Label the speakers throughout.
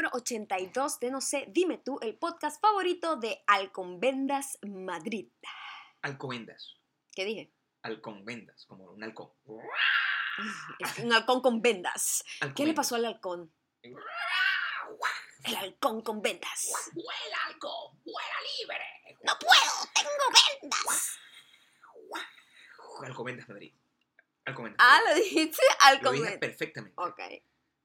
Speaker 1: número 82 de No sé, dime tú, el podcast favorito de Alconvendas Madrid.
Speaker 2: Alcobendas.
Speaker 1: ¿Qué dije?
Speaker 2: Alconvendas, como un halcón.
Speaker 1: Es un halcón con vendas. ¿Qué le pasó al halcón? El halcón con vendas.
Speaker 2: ¡Vuela, halcón! ¡Vuela libre!
Speaker 1: ¡No puedo! ¡Tengo vendas!
Speaker 2: Alcobendas Madrid. Alcobendas.
Speaker 1: Ah,
Speaker 2: Madrid.
Speaker 1: lo dijiste
Speaker 2: Lo dije perfectamente.
Speaker 1: Ok.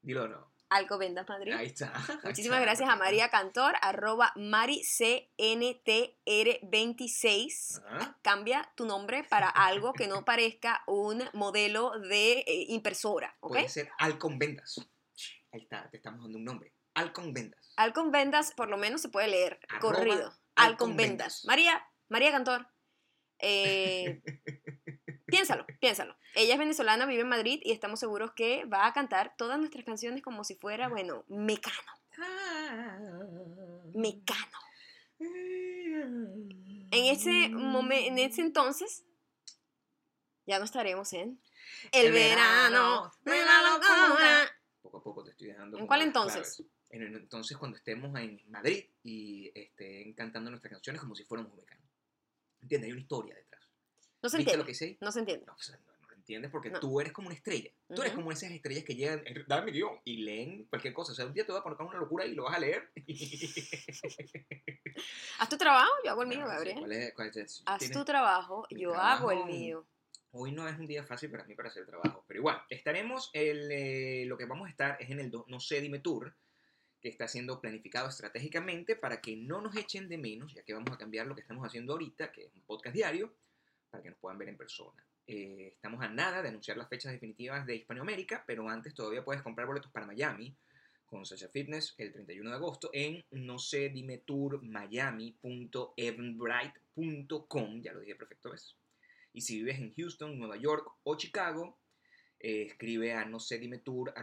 Speaker 2: Dilo de nuevo.
Speaker 1: Alcobendas Madrid.
Speaker 2: Ahí está. Ahí
Speaker 1: Muchísimas
Speaker 2: está,
Speaker 1: gracias a. María Cantor, arroba maricntr26.
Speaker 2: Ajá.
Speaker 1: Cambia tu nombre para algo que no parezca un modelo de eh, impresora, ¿ok?
Speaker 2: Puede ser Alconvendas. Ahí está, te estamos dando un nombre. Alconvendas.
Speaker 1: Alcon Vendas, por lo menos se puede leer
Speaker 2: Arroba
Speaker 1: corrido.
Speaker 2: Alcon
Speaker 1: Alcon Vendas.
Speaker 2: Vendas.
Speaker 1: María, María Cantor. eh, piénsalo, piénsalo. Ella es venezolana, vive en Madrid y estamos seguros que va a cantar todas nuestras canciones como si fuera, bueno, mecano. Mecano. En ese momento, en ese entonces, ya no estaremos en el,
Speaker 2: El
Speaker 1: verano
Speaker 2: verano
Speaker 1: de la locura.
Speaker 2: Poco a poco te estoy dejando.
Speaker 1: ¿En cuál entonces?
Speaker 2: claves. En el entonces cuando estemos en Madrid y estén cantando nuestras canciones como si fuéramos mexicanos. ¿Entiendes? Hay una historia detrás.
Speaker 1: No se
Speaker 2: ¿Viste
Speaker 1: entiende.
Speaker 2: lo que hice?
Speaker 1: No se entiende.
Speaker 2: No, no, no lo entiendes porque
Speaker 1: No.
Speaker 2: tú eres como una estrella. Tú eres
Speaker 1: Ujú.
Speaker 2: como esas estrellas que llegan, eh, dame mi guion, y leen cualquier cosa. O sea, un día te va a poner una locura y lo vas a leer.
Speaker 1: Haz tu trabajo, yo hago el mío, Gabriel.
Speaker 2: ¿cuál es- cuál es?
Speaker 1: Haz
Speaker 2: tienes-
Speaker 1: tu trabajo,
Speaker 2: mi
Speaker 1: yo hago el
Speaker 2: trabajo-
Speaker 1: mío.
Speaker 2: Hoy no es un día fácil para mí para hacer trabajo, pero igual, estaremos, el, eh, lo que vamos a estar es en el No sé, dime tour, que está siendo planificado estratégicamente para que no nos echen de menos, ya que vamos a cambiar lo que estamos haciendo ahorita, que es un podcast diario, para que nos puedan ver en persona. Eh, estamos a nada de anunciar las fechas definitivas de Hispanoamérica, pero antes todavía puedes comprar boletos para Miami con Sasha Fitness el 31 de agosto en no sé, dime tour miami.eventbrite.com, ya lo dije perfecto, ¿ves? Y si vives en Houston, Nueva York o Chicago, eh, escribe a no sé, dime tour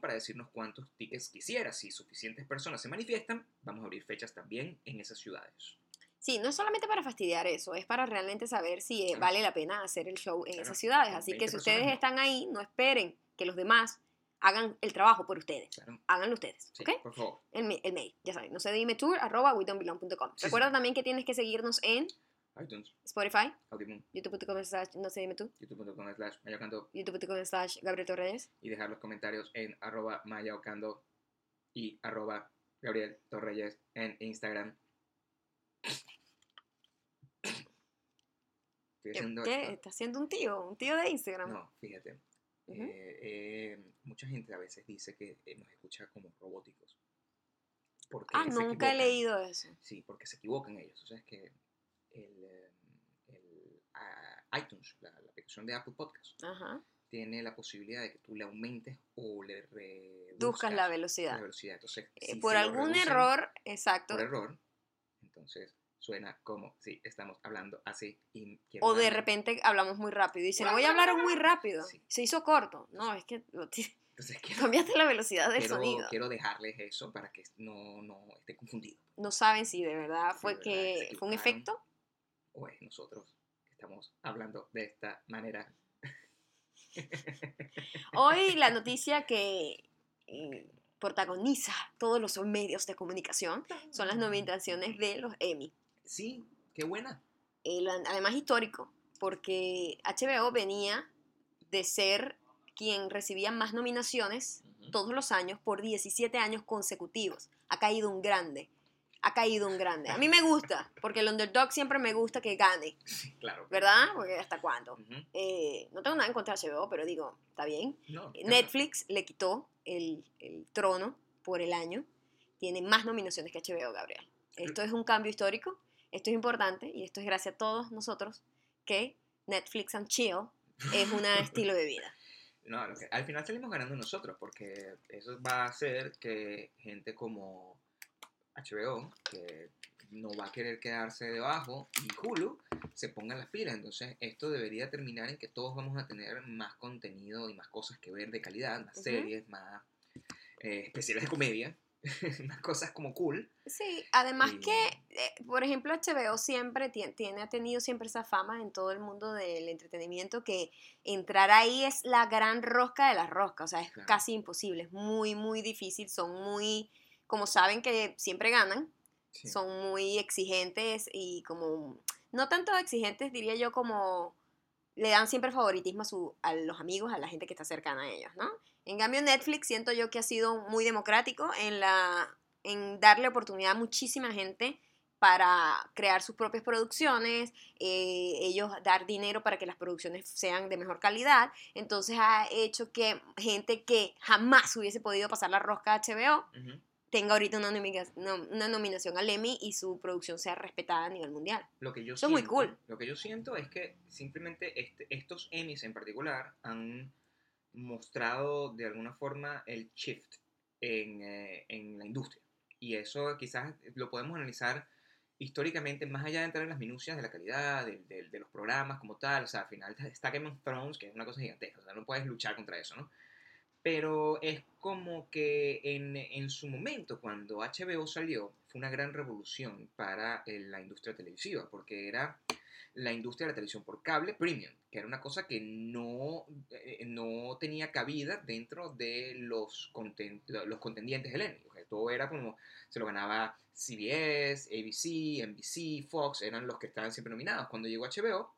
Speaker 2: para decirnos cuántos tickets quisieras. Si suficientes personas se manifiestan, vamos a abrir fechas también en esas ciudades.
Speaker 1: Sí, no es solamente para fastidiar eso, es para realmente saber si
Speaker 2: Claro.
Speaker 1: vale la pena hacer el show en
Speaker 2: Claro,
Speaker 1: esas ciudades. Así que
Speaker 2: 20
Speaker 1: si ustedes están ahí, no esperen que los demás hagan el trabajo por ustedes.
Speaker 2: Claro.
Speaker 1: Háganlo ustedes,
Speaker 2: Sí,
Speaker 1: ¿ok?
Speaker 2: por favor.
Speaker 1: El, el mail, ya saben, no sé, dime tour, arroba widonbelong.com.
Speaker 2: Sí,
Speaker 1: Recuerda
Speaker 2: sí.
Speaker 1: también que tienes que seguirnos en
Speaker 2: iTunes,
Speaker 1: Spotify, youtube.com slash no sé, dime tú,
Speaker 2: youtube.com slash mayocando
Speaker 1: youtube.com slash Gabriel Torreyes.
Speaker 2: y dejar los comentarios en arroba mayocando y arroba Gabriel Torreyes en Instagram. Estoy
Speaker 1: ¿Qué?
Speaker 2: haciendo
Speaker 1: ¿Qué?
Speaker 2: esto.
Speaker 1: ¿Estás haciendo un tío? ¿Un tío de Instagram?
Speaker 2: No, fíjate. Eh, eh, mucha gente a veces dice que eh, nos escucha como robóticos. Porque
Speaker 1: ah, nunca he leído eso.
Speaker 2: Sí, porque se equivocan ellos. O sea, es que el, el, ah, iTunes, la, la aplicación de Apple Podcast,
Speaker 1: Ajá.
Speaker 2: tiene la posibilidad de que tú le aumentes o le reduzcas
Speaker 1: la velocidad.
Speaker 2: la velocidad. Entonces,
Speaker 1: Eh,
Speaker 2: si
Speaker 1: por algún
Speaker 2: reducen
Speaker 1: error, exacto.
Speaker 2: Por error, entonces suena como si estamos hablando así. Y
Speaker 1: O de repente hablamos muy rápido. Y dicen, voy a hablar muy rápido.
Speaker 2: Sí.
Speaker 1: Se hizo corto. No, es que lo
Speaker 2: Entonces, quiero,
Speaker 1: cambiaste la velocidad del
Speaker 2: quiero,
Speaker 1: sonido.
Speaker 2: quiero dejarles eso para que no, no esté confundido.
Speaker 1: No saben si de verdad fue
Speaker 2: de verdad,
Speaker 1: que fue un efecto.
Speaker 2: O es nosotros que estamos hablando de esta manera.
Speaker 1: Hoy la noticia que eh, protagoniza todos los medios de comunicación son las nominaciones de los Emmy.
Speaker 2: Sí, qué buena.
Speaker 1: Eh, lo- además histórico, porque HBO venía de ser quien recibía más nominaciones
Speaker 2: Ujú.
Speaker 1: todos los años por 17 años consecutivos. Ha caído un grande. Ha caído un grande. A mí me gusta, porque el underdog siempre me gusta que gane,
Speaker 2: claro.
Speaker 1: ¿verdad? Porque hasta cuándo.
Speaker 2: Ujú.
Speaker 1: Eh, no tengo nada en contra de HBO, pero digo, está bien.
Speaker 2: No, claro.
Speaker 1: Netflix le quitó el, el trono por el año. Tiene más nominaciones que HBO, Gabriel. Esto es un cambio histórico, esto es importante y esto es gracias a todos nosotros que Netflix and Chill es un estilo de vida.
Speaker 2: No, al final salimos ganando nosotros, porque eso va a hacer que gente como HBO, que no va a querer quedarse debajo, y Hulu se pongan las pilas. Entonces, esto debería terminar en que todos vamos a tener más contenido y más cosas que ver de calidad, más series, más eh, especiales de comedia, unas cosas como cool.
Speaker 1: Sí, además
Speaker 2: Y-
Speaker 1: que, eh, por ejemplo, HBO siempre tie- tiene, ha tenido siempre esa fama en todo el mundo del entretenimiento que entrar ahí es la gran rosca de las roscas, o sea, es
Speaker 2: Claro.
Speaker 1: casi imposible, es muy, muy difícil, son muy, como saben que siempre ganan,
Speaker 2: Sí.
Speaker 1: son muy exigentes y como, no tanto exigentes diría yo como le dan siempre favoritismo a, su, a los amigos, a la gente que está cercana a ellos, ¿no? En cambio Netflix siento yo que ha sido muy democrático en, la, en darle oportunidad a muchísima gente para crear sus propias producciones, eh, ellos dar dinero para que las producciones sean de mejor calidad, entonces ha hecho que gente que jamás hubiese podido pasar la rosca a HBO
Speaker 2: Ujú.
Speaker 1: tenga ahorita una, una nominación al Emmy y su producción sea respetada a nivel mundial.
Speaker 2: Lo que yo
Speaker 1: Eso es muy
Speaker 2: siento,
Speaker 1: cool.
Speaker 2: Lo que yo siento es que simplemente este- estos Emmys en particular han mostrado de alguna forma el shift en, eh, en la industria. Y eso quizás lo podemos analizar históricamente, más allá de entrar en las minucias de la calidad, de, de- de los programas como tal. O sea, al final está Game of Thrones, que es una cosa gigantesca. O sea, no puedes luchar contra eso, ¿no? Pero es como que en, en su momento, cuando HBO salió, fue una gran revolución para eh, la industria televisiva, porque era la industria de la televisión por cable premium, que era una cosa que no, eh, no tenía cabida dentro de los, conten- lo- los contendientes. O sea, todo era como, se lo ganaba CBS, ABC, NBC, Fox, eran los que estaban siempre nominados. Cuando llegó HBO,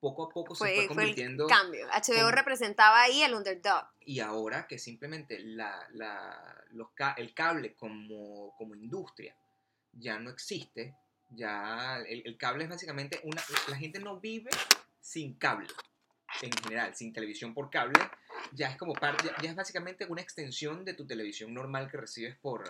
Speaker 2: poco a poco se fue
Speaker 1: Fue, fue el
Speaker 2: convirtiendo...
Speaker 1: cambio. HBO
Speaker 2: con-
Speaker 1: representaba ahí el underdog.
Speaker 2: Y ahora que simplemente la, la- los ca- el cable como, como industria ya no existe, ya el, el cable es básicamente una... La gente no vive sin cable, en general, sin televisión por cable, ya es como parte, ya, ya es básicamente una extensión de tu televisión normal que recibes por,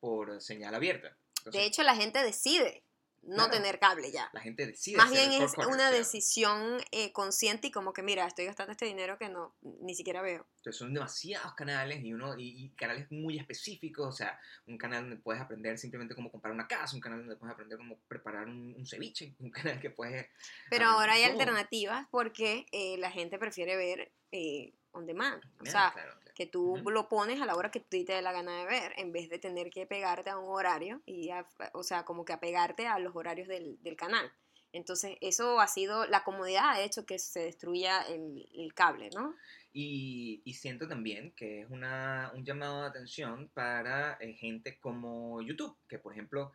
Speaker 2: por señal abierta. Entonces,
Speaker 1: De hecho, la gente decide no
Speaker 2: Claro.
Speaker 1: tener cable ya.
Speaker 2: la gente decide...
Speaker 1: Más bien es una decisión eh, consciente y como que, mira, estoy gastando este dinero que no ni siquiera veo.
Speaker 2: Entonces son demasiados canales y uno y, y canales muy específicos, o sea, un canal donde puedes aprender simplemente cómo comprar una casa, un canal donde puedes aprender cómo preparar un, un ceviche, un canal que puedes...
Speaker 1: Pero
Speaker 2: Ah,
Speaker 1: ahora hay
Speaker 2: todo.
Speaker 1: alternativas porque eh, la gente prefiere ver eh, on demand. O sea,
Speaker 2: claro.
Speaker 1: Que tú
Speaker 2: Ujú.
Speaker 1: lo pones a la hora que tú te dé la gana de ver, en vez de tener que pegarte a un horario y, a- o sea, como que apegarte a los horarios del, del canal. Entonces, eso ha sido, la comodidad ha hecho que se destruya el, el cable, ¿no?
Speaker 2: Y, y siento también que es una, un llamado de atención para eh, gente como YouTube, que por ejemplo,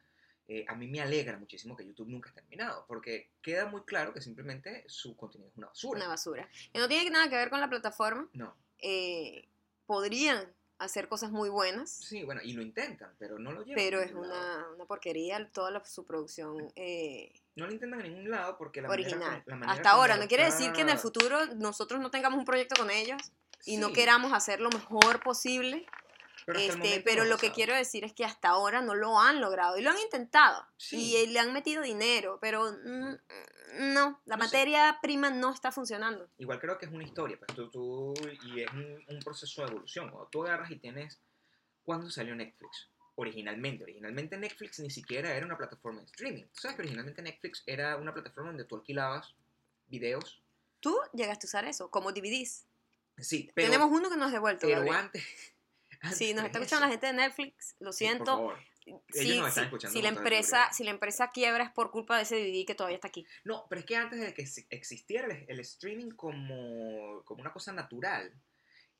Speaker 2: eh, a mí me alegra muchísimo que YouTube nunca esté terminado, porque queda muy claro que simplemente su contenido es una basura.
Speaker 1: Una basura. Y no tiene nada que ver con la plataforma.
Speaker 2: No,
Speaker 1: eh, podrían hacer cosas muy buenas,
Speaker 2: sí, bueno, y lo intentan, pero no lo llevan.
Speaker 1: pero es una, una porquería toda la- su producción eh,
Speaker 2: No lo intentan en ningún lado porque la manera
Speaker 1: original.
Speaker 2: como- la manera
Speaker 1: Hasta ahora, no quiere decir que en el futuro nosotros no tengamos un proyecto con ellos y no
Speaker 2: Sí,
Speaker 1: queramos hacer lo mejor posible,
Speaker 2: pero
Speaker 1: este, pero
Speaker 2: no
Speaker 1: lo que quiero decir es que hasta ahora no lo han logrado y lo han intentado
Speaker 2: Sí.
Speaker 1: y le han metido dinero, pero mm, no, la
Speaker 2: No sé.
Speaker 1: materia prima no está funcionando.
Speaker 2: Igual creo que es una historia, pues tú, tú y es un, un proceso de evolución. Cuando tú agarras y tienes... ¿Cuándo salió Netflix? Originalmente. Originalmente Netflix ni siquiera era una plataforma de streaming. ¿Tú sabes que originalmente Netflix era una plataforma donde tú alquilabas videos?
Speaker 1: Tú llegaste a usar eso como DVDs.
Speaker 2: Sí, pero,
Speaker 1: Tenemos uno que nos has devuelto.
Speaker 2: pero antes... antes
Speaker 1: Si nos está escuchando la gente de Netflix, lo
Speaker 2: Sí, por
Speaker 1: siento.
Speaker 2: favor. Ellos
Speaker 1: si,
Speaker 2: nos están
Speaker 1: si-
Speaker 2: escuchando
Speaker 1: si la empresa, si la empresa quiebra es por culpa de ese DVD que todavía está aquí.
Speaker 2: No, pero es que antes de que existiera el, el streaming como, como una cosa natural,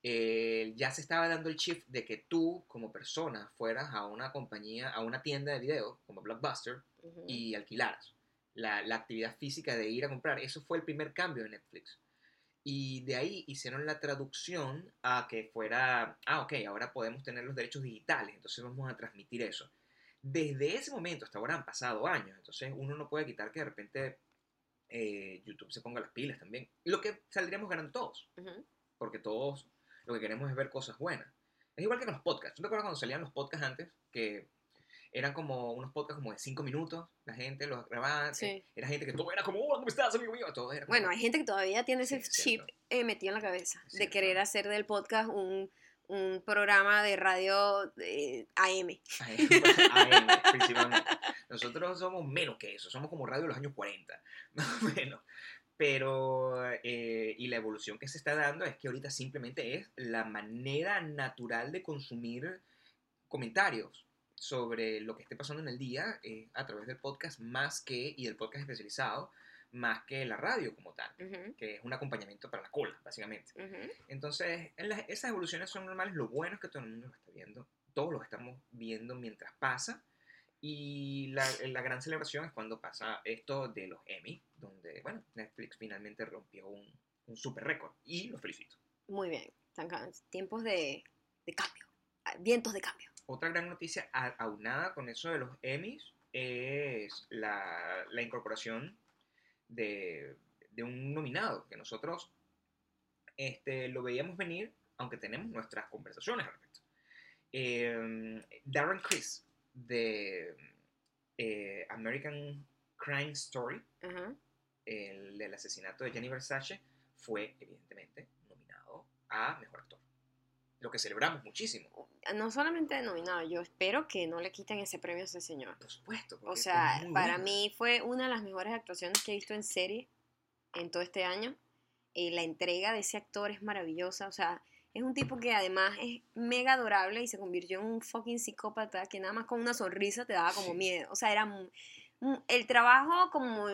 Speaker 2: eh, ya se estaba dando el shift de que tú, como persona, fueras a una compañía, a una tienda de video, como Blockbuster,
Speaker 1: Ujú.
Speaker 2: y alquilaras. La, la actividad física de ir a comprar. Eso fue el primer cambio de Netflix. Y de ahí hicieron la traducción a que fuera, ah, ok, ahora podemos tener los derechos digitales, entonces vamos a transmitir eso. Desde ese momento hasta ahora han pasado años, entonces uno no puede quitar que de repente eh, YouTube se ponga las pilas también. Lo que saldríamos ganando todos,
Speaker 1: Ujú.
Speaker 2: porque todos lo que queremos es ver cosas buenas. Es igual que con los podcasts. ¿Tú te acuerdas cuando salían los podcasts antes? Que eran como unos podcasts como de 5 minutos, la gente los grababa.
Speaker 1: Sí.
Speaker 2: Era gente que todo era como, hola, ¿cómo estás, amigo mío? Todo era como-
Speaker 1: Bueno, hay gente que todavía tiene ese
Speaker 2: Sí, es
Speaker 1: chip eh, metido en la cabeza
Speaker 2: Es
Speaker 1: de
Speaker 2: cierto.
Speaker 1: querer hacer del podcast un, un programa de radio eh, AM.
Speaker 2: AM, principalmente. Nosotros somos menos que eso, somos como radio de los años 40, más o menos. Pero, eh, y la evolución que se está dando es que ahorita simplemente es la manera natural de consumir comentarios sobre lo que esté pasando en el día eh, a través del podcast más que, y del podcast especializado, más que la radio como tal,
Speaker 1: Ujú,
Speaker 2: que es un acompañamiento para la cola, básicamente.
Speaker 1: ujú.
Speaker 2: Entonces, en las- esas evoluciones son normales, lo bueno es que todo el mundo lo está viendo, todos lo estamos viendo mientras pasa, y la, la gran celebración es cuando pasa esto de los Emmy, donde, bueno, Netflix finalmente rompió un, un super récord, y lo felicito.
Speaker 1: Muy bien. Están tiempos de, de cambio. ah, Vientos de cambio.
Speaker 2: Otra gran noticia aunada con eso de los Emmys es la, la incorporación de, de un nominado, que nosotros este, lo veíamos venir, aunque tenemos nuestras conversaciones al respecto. Eh, Darren Criss, de eh, American Crime Story, el del asesinato de Jenny Versace, fue evidentemente nominado a Mejor Actor. Lo que celebramos muchísimo.
Speaker 1: No solamente nominado, yo espero que no le quiten ese premio a ese señor.
Speaker 2: Por supuesto.
Speaker 1: O sea, para mí fue una de las mejores actuaciones que he visto en serie en todo este año. Eh, la entrega de ese actor es maravillosa. O sea, es un tipo que además es mega adorable y se convirtió en un fucking psicópata que nada más con una sonrisa te daba como miedo. O sea, era el trabajo como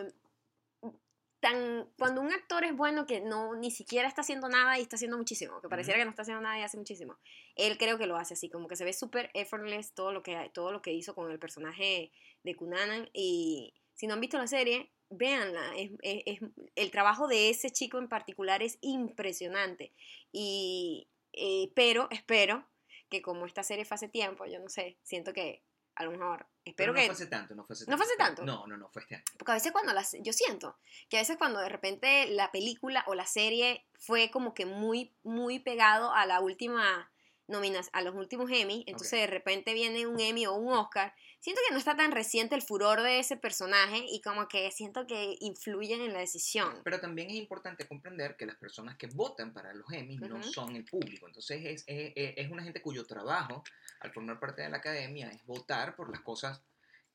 Speaker 1: tan cuando un actor es bueno que no ni siquiera está haciendo nada y está haciendo muchísimo, que pareciera que no está haciendo nada y hace muchísimo. Él creo que lo hace así, como que se ve súper effortless todo lo que todo lo que hizo con el personaje de Kunanan y si no han visto la serie, véanla, es, es- es- el trabajo de ese chico en particular es impresionante y eh, pero espero que como esta serie fue hace tiempo, yo no sé, siento que a lo mejor espero
Speaker 2: Pero no
Speaker 1: que
Speaker 2: fue hace tanto, no fue hace
Speaker 1: ¿No fue hace tanto?
Speaker 2: No, no, no, fue este año.
Speaker 1: porque a veces cuando las, yo siento que a veces cuando de repente la película o la serie fue como que muy, muy pegado a la última nominación, a los últimos Emmy, entonces de repente viene un Emmy o un Oscar, siento que no está tan reciente el furor de ese personaje y como que siento que influyen en la decisión.
Speaker 2: Pero también es importante comprender que las personas que votan para los Emmys no son el público. Entonces es, es, es- es una gente cuyo trabajo, al formar parte de la academia, es votar por las cosas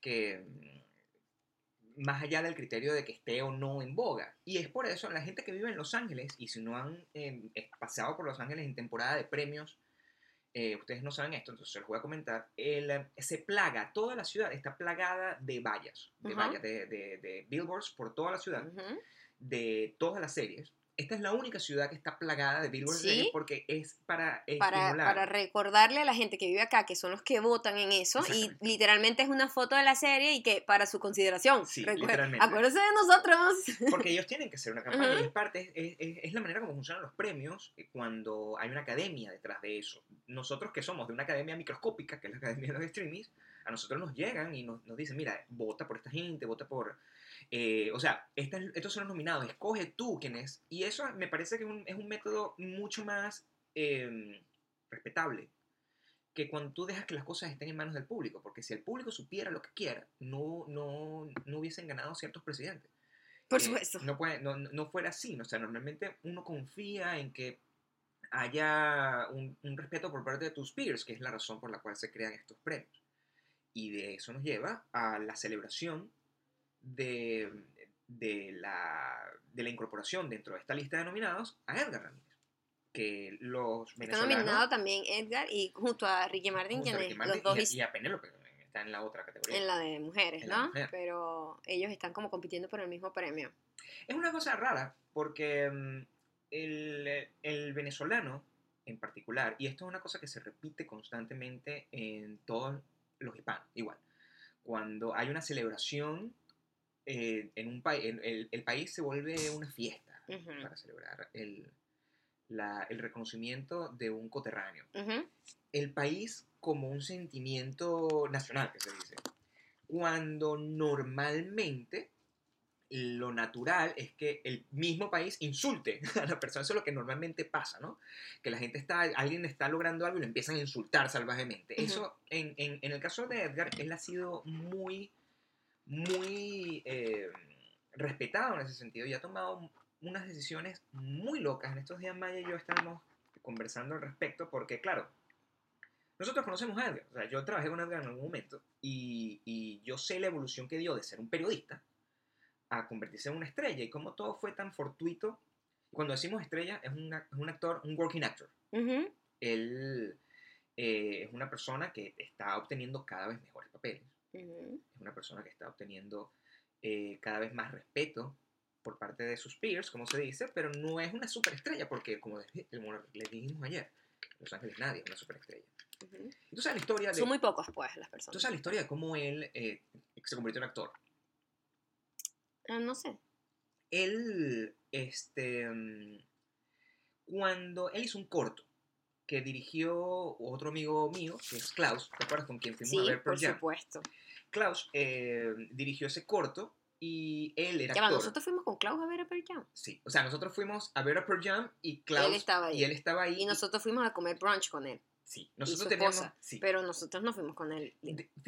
Speaker 2: que, mm, más allá del criterio de que esté o no en boga. Y es por eso la gente que vive en Los Ángeles, y si no han eh, pasado por Los Ángeles en temporada de premios, eh, ustedes no saben esto, entonces se los voy a comentar. El, eh, se plaga, toda la ciudad está plagada de vallas, de vallas, de, de- de billboards por toda la ciudad de todas las series. Esta es la única ciudad que está plagada de billboards
Speaker 1: Sí.
Speaker 2: series porque es para
Speaker 1: Para, recordarle a la gente que vive acá, que son los que votan en eso, y literalmente es una foto de la serie y que para su consideración.
Speaker 2: Sí, literalmente.
Speaker 1: Acuérdense de nosotros.
Speaker 2: Porque ellos tienen que hacer una campaña
Speaker 1: Ujú.
Speaker 2: y es parte, es, es- es la manera como funcionan los premios cuando hay una academia detrás de eso. Nosotros que somos de una academia microscópica, que es la academia de los streamings, a nosotros nos llegan y nos, nos dicen, mira, vota por esta gente, vota por... eh, o sea, estos son los nominados, escoge tú quién es. Y eso me parece que es un, es un método mucho más eh, respetable que cuando tú dejas que las cosas estén en manos del público. Porque si el público supiera lo que quiera, no, no, no hubiesen ganado ciertos presidentes.
Speaker 1: Por
Speaker 2: Eh,
Speaker 1: supuesto.
Speaker 2: no, puede- no, no fuera así. O sea, normalmente uno confía en que haya un, un respeto por parte de tus peers, que es la razón por la cual se crean estos premios. Y de eso nos lleva a la celebración de, de, la, de la incorporación dentro de esta lista de nominados a Edgar Ramírez. Que los
Speaker 1: Está nominado también Edgar y junto a Ricky Martin, quienes
Speaker 2: Martin
Speaker 1: los dos
Speaker 2: y, y a Penélope, está en la otra categoría.
Speaker 1: en la de mujeres,
Speaker 2: En
Speaker 1: ¿no?
Speaker 2: mujer.
Speaker 1: Pero ellos están como compitiendo por el mismo premio.
Speaker 2: Es una cosa rara porque mm, el, el venezolano en particular, y esto es una cosa que se repite constantemente en todos los hispanos, igual, cuando hay una celebración eh, en un país, el, el- país se vuelve una fiesta
Speaker 1: Ujú.
Speaker 2: para celebrar el, la- el reconocimiento de un coterráneo.
Speaker 1: Ujú.
Speaker 2: El país como un sentimiento nacional, que se dice. Cuando normalmente lo natural es que el mismo país insulte a la persona. Eso es lo que normalmente pasa, ¿no? Que la gente está, alguien está logrando algo y lo empiezan a insultar salvajemente.
Speaker 1: Ujú.
Speaker 2: Eso, en, en- en el caso de Edgar, él ha sido muy, muy eh, respetado en ese sentido y ha tomado unas decisiones muy locas. En estos días Maya y yo estábamos conversando al respecto porque, claro, nosotros conocemos a Edgar. O sea, yo trabajé con Edgar en algún momento y, y yo sé la evolución que dio de ser un periodista a convertirse en una estrella y cómo todo fue tan fortuito. Cuando decimos estrella, es, una- es un actor, un working actor.
Speaker 1: Ujú.
Speaker 2: Él eh, es una persona que está obteniendo cada vez mejores papeles. Es una persona que está obteniendo eh, cada vez más respeto por parte de sus peers, como se dice, pero no es una superestrella, porque como les, di- como les dijimos ayer, Los Ángeles nadie es una superestrella. Sabes la historia de,
Speaker 1: Son muy pocos, pues, las personas.
Speaker 2: sabes la historia de cómo él eh, se convirtió en actor.
Speaker 1: Ah, no sé.
Speaker 2: Él, este, mm, cuando él hizo un corto que dirigió otro amigo mío, que es Klaus, ¿te acuerdas con quien fuimos
Speaker 1: Sí,
Speaker 2: a ver Pearl
Speaker 1: por
Speaker 2: Jam?
Speaker 1: supuesto.
Speaker 2: Klaus eh, dirigió ese corto y él era
Speaker 1: Ya va,
Speaker 2: actor.
Speaker 1: nosotros fuimos con Klaus a ver a Pearl Jam.
Speaker 2: Sí, o sea, nosotros fuimos a ver a Pearl Jam y Klaus
Speaker 1: Él estaba ahí.
Speaker 2: y él estaba ahí.
Speaker 1: Y nosotros fuimos a comer brunch con él.
Speaker 2: sí, nosotros teníamos,
Speaker 1: esposa.
Speaker 2: sí.
Speaker 1: Pero nosotros no fuimos con él.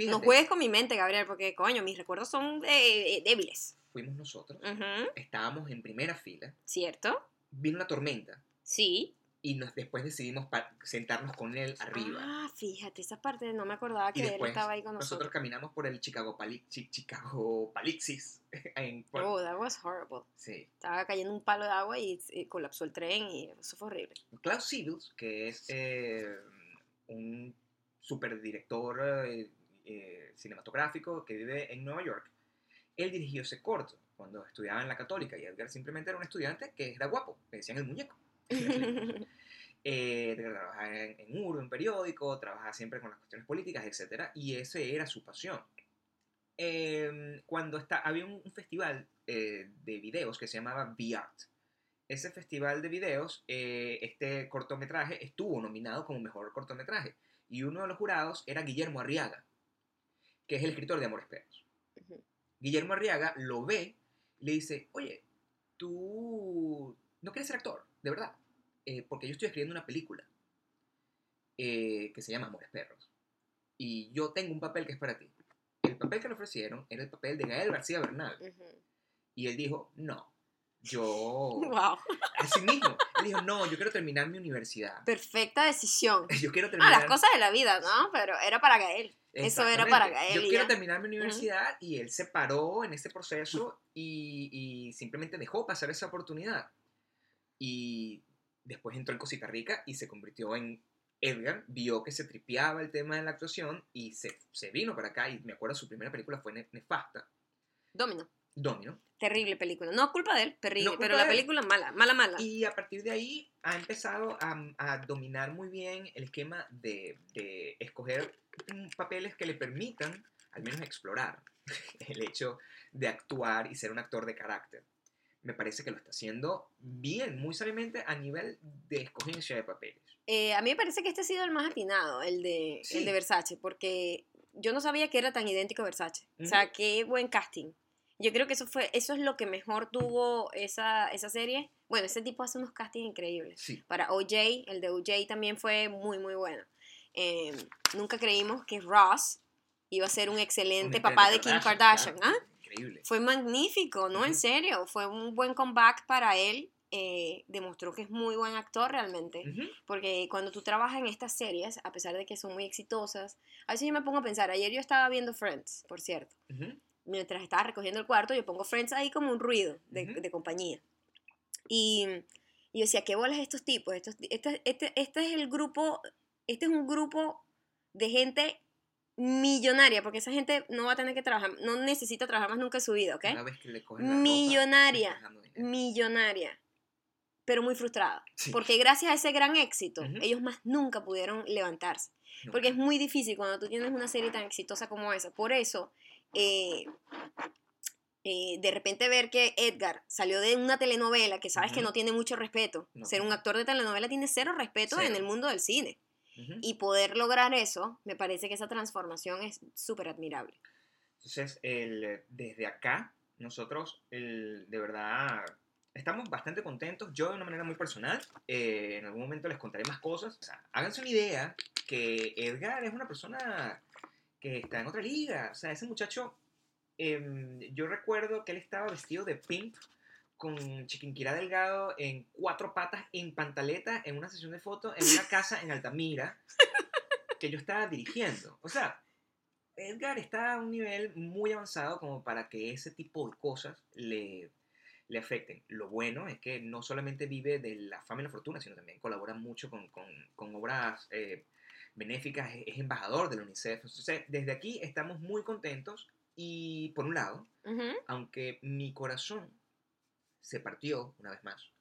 Speaker 1: No juegues con mi mente, Gabriel, porque, coño, mis recuerdos son eh, eh, débiles.
Speaker 2: fuimos nosotros,
Speaker 1: Ujú.
Speaker 2: estábamos en primera fila,
Speaker 1: ¿Cierto?
Speaker 2: vino una tormenta
Speaker 1: Sí.
Speaker 2: Y nos, después decidimos sentarnos con él arriba.
Speaker 1: Ah, fíjate, esa parte no me acordaba que él estaba ahí con
Speaker 2: nosotros
Speaker 1: nosotros.
Speaker 2: caminamos por el Chicago, Pali- Chi- Chicago Palixis. en- por-
Speaker 1: Oh, that was horrible.
Speaker 2: sí.
Speaker 1: Estaba cayendo un palo de agua y, colapsó el tren y eso fue horrible.
Speaker 2: Klaus Siebels, que es eh, un superdirector eh, eh, cinematográfico que vive en Nueva York, él dirigió ese corto cuando estudiaba en la católica y Edgar simplemente era un estudiante que era guapo, le decían el muñeco. Eh, trabajaba en, en URO, en periódico, trabajaba siempre con las cuestiones políticas, etc. Y ese era su pasión. Eh, cuando está, había un, un festival eh, de videos que se llamaba V-Art. Ese festival de videos, eh, este cortometraje estuvo nominado como mejor cortometraje. Y uno de los jurados era Guillermo Arriaga, que es el escritor de Amores Perros. Guillermo Arriaga lo ve, le dice, oye, tú no quieres ser actor, de verdad, Eh, porque yo estoy escribiendo una película eh, que se llama Amores Perros. Y yo tengo un papel que es para ti. El papel que le ofrecieron era el papel de Gael García Bernal.
Speaker 1: Ujú.
Speaker 2: Y él dijo, no, yo...
Speaker 1: Wow.
Speaker 2: Así mismo. Él dijo, no, yo quiero terminar mi universidad.
Speaker 1: Perfecta decisión.
Speaker 2: Yo quiero
Speaker 1: Ah,
Speaker 2: terminar...
Speaker 1: las cosas de la vida, ¿no? Pero era para Gael. Eso era para. Gael
Speaker 2: Yo quiero terminar mi universidad y él se paró en ese proceso y, y simplemente dejó pasar esa oportunidad. Y después entró en Cosita Rica y se convirtió en Edgar, vio que se tripeaba el tema de la actuación y se, se vino para acá. Y me acuerdo su primera película fue Ne- Nefasta,
Speaker 1: Domino.
Speaker 2: Domino.
Speaker 1: Terrible película. No culpa de él, terrible.
Speaker 2: No
Speaker 1: pero la
Speaker 2: él.
Speaker 1: película mala, mala, mala.
Speaker 2: Y a partir de ahí ha empezado a, a dominar muy bien el esquema de, de escoger mm, papeles que le permitan al menos explorar el hecho de actuar y ser un actor de carácter. Me parece que lo está haciendo bien, muy sabiamente a nivel de escogencia de papeles.
Speaker 1: Eh, a mí me parece que este ha sido el más atinado, el de,
Speaker 2: Sí.
Speaker 1: el de Versace, porque yo no sabía que era tan idéntico a Versace. O sea, qué buen casting. Yo creo que eso fue, eso es lo que mejor tuvo esa, esa serie. Bueno, ese tipo hace unos castings increíbles.
Speaker 2: Sí,
Speaker 1: Para OJ, el de OJ también fue muy, muy bueno. Eh, nunca creímos que Ross iba a ser un excelente
Speaker 2: Un
Speaker 1: papá de Kim Kardashian.
Speaker 2: claro,
Speaker 1: ¿ah?
Speaker 2: Increíble.
Speaker 1: Fue magnífico, ¿no? En serio, fue un buen comeback para él. eh, demostró que es muy buen actor realmente. Porque cuando tú trabajas en estas series, a pesar de que son muy exitosas, a veces yo me pongo a pensar, ayer yo estaba viendo Friends, por cierto, mientras estaba recogiendo el cuarto, yo pongo Friends ahí como un ruido de, compañía. Y, y yo decía, ¿qué bolas estos tipos? Estos, este, este, este es el grupo, este es un grupo de gente millonaria, porque esa gente no va a tener que trabajar, no necesita trabajar más nunca en su vida, ¿ok?
Speaker 2: Cada vez que le cogen la ropa,
Speaker 1: Millonaria. Millonaria, pero muy frustrada.
Speaker 2: Sí.
Speaker 1: Porque gracias a ese gran éxito, ellos más nunca pudieron levantarse. Porque es muy difícil cuando tú tienes una serie tan exitosa como esa. Por eso, eh, eh, de repente ver que Edgar salió de una telenovela que sabes que no tiene mucho respeto.
Speaker 2: No.
Speaker 1: Ser un actor de telenovela tiene cero respeto en el mundo del cine.
Speaker 2: Ujú.
Speaker 1: Y poder lograr eso, me parece que esa transformación es súper admirable.
Speaker 2: Entonces, el, desde acá, nosotros, el, de verdad, estamos bastante contentos. Yo, de una manera muy personal, eh, en algún momento les contaré más cosas. O sea, háganse una idea que Edgar es una persona que está en otra liga. O sea, ese muchacho, em, yo recuerdo que él estaba vestido de pimp con Chiquinquirá Delgado en cuatro patas, en pantaleta, en una sesión de fotos, en una casa en Altamira, que yo estaba dirigiendo. O sea, Edgar está a un nivel muy avanzado como para que ese tipo de cosas le, le afecten. Lo bueno es que no solamente vive de la fama y la fortuna, sino también colabora mucho con, con, con obras eh, benéficas, es, embajador de la UNICEF. Entonces, desde aquí estamos muy contentos y, por un lado, aunque mi corazón se partió una vez más,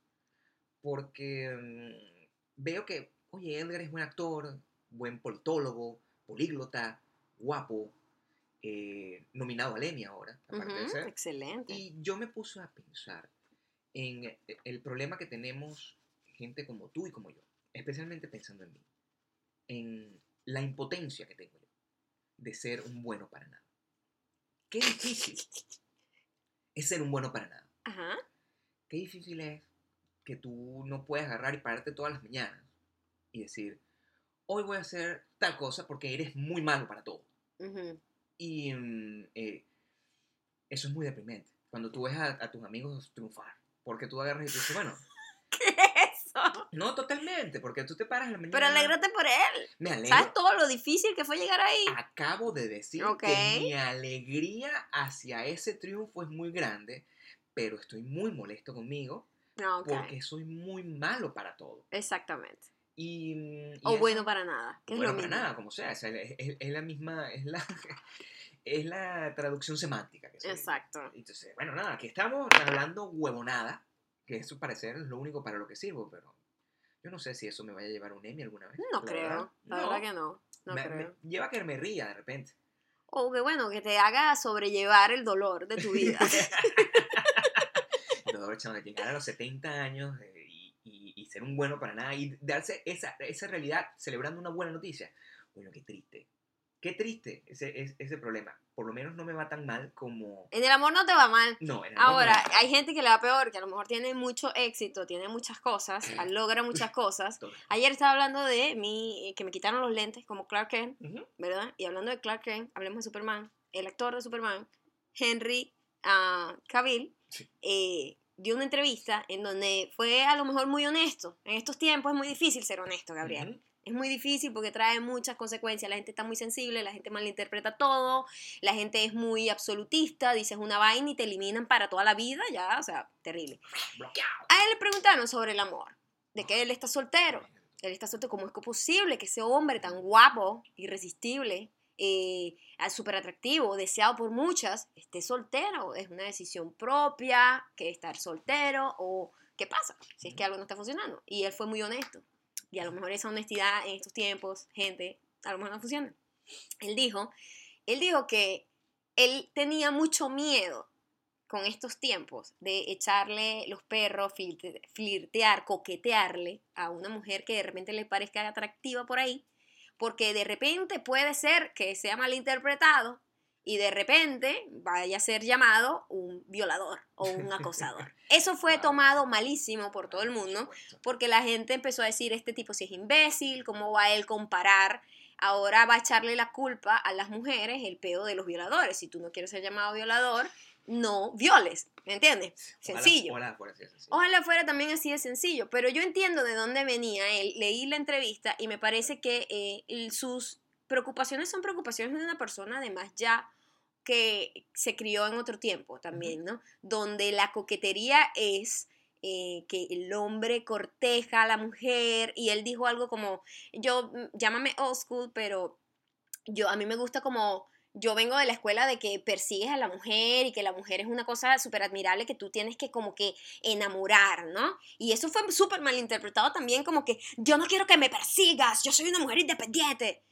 Speaker 2: porque mm, veo que, oye, Edgar es buen actor, buen politólogo, políglota, guapo, eh, nominado al Emmy ahora, aparte de ser.
Speaker 1: Excelente.
Speaker 2: Y yo me puse a pensar en eh, el problema que tenemos gente como tú y como yo, especialmente pensando en mí, en la impotencia que tengo yo de ser un bueno para nada. Qué difícil es ser un bueno para nada.
Speaker 1: Ajá.
Speaker 2: Qué difícil es que tú no puedes agarrar y pararte todas las mañanas y decir, hoy voy a hacer tal cosa porque eres muy malo para todo.
Speaker 1: Ujú.
Speaker 2: Y mm, eh, eso es muy deprimente. Cuando tú ves a, a tus amigos triunfar. Porque tú agarras y tú dices, bueno,
Speaker 1: ¿Qué es eso?
Speaker 2: no totalmente, porque tú te paras en la mañana.
Speaker 1: Pero alégrate por él.
Speaker 2: Me alegro.
Speaker 1: ¿Sabes todo lo difícil que fue llegar ahí?
Speaker 2: Acabo de decir
Speaker 1: Ok.
Speaker 2: que mi alegría hacia ese triunfo es muy grande, pero estoy muy molesto conmigo
Speaker 1: No, ok.
Speaker 2: porque soy muy malo para todo.
Speaker 1: Exactamente.
Speaker 2: Y, mm, y
Speaker 1: O
Speaker 2: eso-
Speaker 1: bueno para nada. Que es
Speaker 2: bueno,
Speaker 1: lo
Speaker 2: para
Speaker 1: mismo.
Speaker 2: nada, como sea, o sea, es, es- es la misma, es la, es la traducción semántica. Que.
Speaker 1: Exacto.
Speaker 2: Entonces, bueno, nada, aquí estamos hablando huevonada, que eso parecer es lo único para lo que sirvo, pero yo no sé si eso me vaya a llevar a un Emmy alguna vez.
Speaker 1: No
Speaker 2: la
Speaker 1: creo.
Speaker 2: verdad.
Speaker 1: La verdad que no. No
Speaker 2: Me- me
Speaker 1: creo.
Speaker 2: lleva a que me ría de repente.
Speaker 1: O que bueno, que te haga sobrellevar el dolor de tu vida.
Speaker 2: Chaval, llegar a los 70 años eh, y, y- y ser un bueno para nada y darse esa, esa realidad celebrando una buena noticia. Bueno, qué triste. Qué triste ese, ese, ese problema. Por lo menos no me va tan mal como...
Speaker 1: en el amor no te va mal.
Speaker 2: No, en el amor
Speaker 1: Ahora,
Speaker 2: no.
Speaker 1: hay gente que le va peor, que a lo mejor tiene mucho éxito, tiene muchas cosas,
Speaker 2: Sí.
Speaker 1: logra muchas cosas. Ayer estaba hablando de mí, que me quitaron los lentes como Clark Kent,
Speaker 2: Ujú.
Speaker 1: ¿verdad? Y hablando de Clark Kent, hablemos de Superman. El actor de Superman, Henry ah, Cavill,
Speaker 2: Sí.
Speaker 1: eh, dio una entrevista en donde fue a lo mejor muy honesto. En estos tiempos es muy difícil ser honesto, Gabriel. Es muy difícil porque trae muchas consecuencias. La gente está muy sensible, la gente malinterpreta todo, la gente es muy absolutista, dices una vaina y te eliminan para toda la vida, ya, o sea, terrible. A él le preguntaron sobre el amor, de que él está soltero. Él está soltero, ¿cómo es posible que ese hombre tan guapo, irresistible, eh, súper atractivo, deseado por muchas, esté soltero? ¿Es una decisión propia que estar soltero o qué pasa si es que algo no está funcionando? Y él fue muy honesto. Y a lo mejor esa honestidad en estos tiempos, gente, a lo mejor no funciona. Él dijo, él dijo que él tenía mucho miedo con estos tiempos de echarle los perros, flirtear, coquetearle a una mujer que de repente le parezca atractiva por ahí, porque de repente puede ser que sea malinterpretado y de repente vaya a ser llamado un violador o un acosador. Eso fue tomado malísimo por todo el mundo porque la gente empezó a decir, este tipo si es imbécil, ¿cómo va él comparar? Ahora va a echarle la culpa a las mujeres el pedo de los violadores. Si tú no quieres ser llamado violador, no violes, ¿me entiendes?
Speaker 2: Ojalá-
Speaker 1: Sencillo.
Speaker 2: Ojalá fuera así de sencillo.
Speaker 1: Ojalá fuera también así de sencillo, pero yo entiendo de dónde venía él. Leí la entrevista y me parece que eh, sus preocupaciones son preocupaciones de una persona además ya que se crió en otro tiempo también, ¿no? Donde la coquetería es eh, que el hombre corteja a la mujer y él dijo algo como, yo, mm, llámame old school, pero yo, a mí me gusta como yo vengo de la escuela de que persigues a la mujer y que la mujer es una cosa súper admirable que tú tienes que como que enamorar, ¿no? Y eso fue súper malinterpretado también como que yo no quiero que me persigas, yo soy una mujer independiente.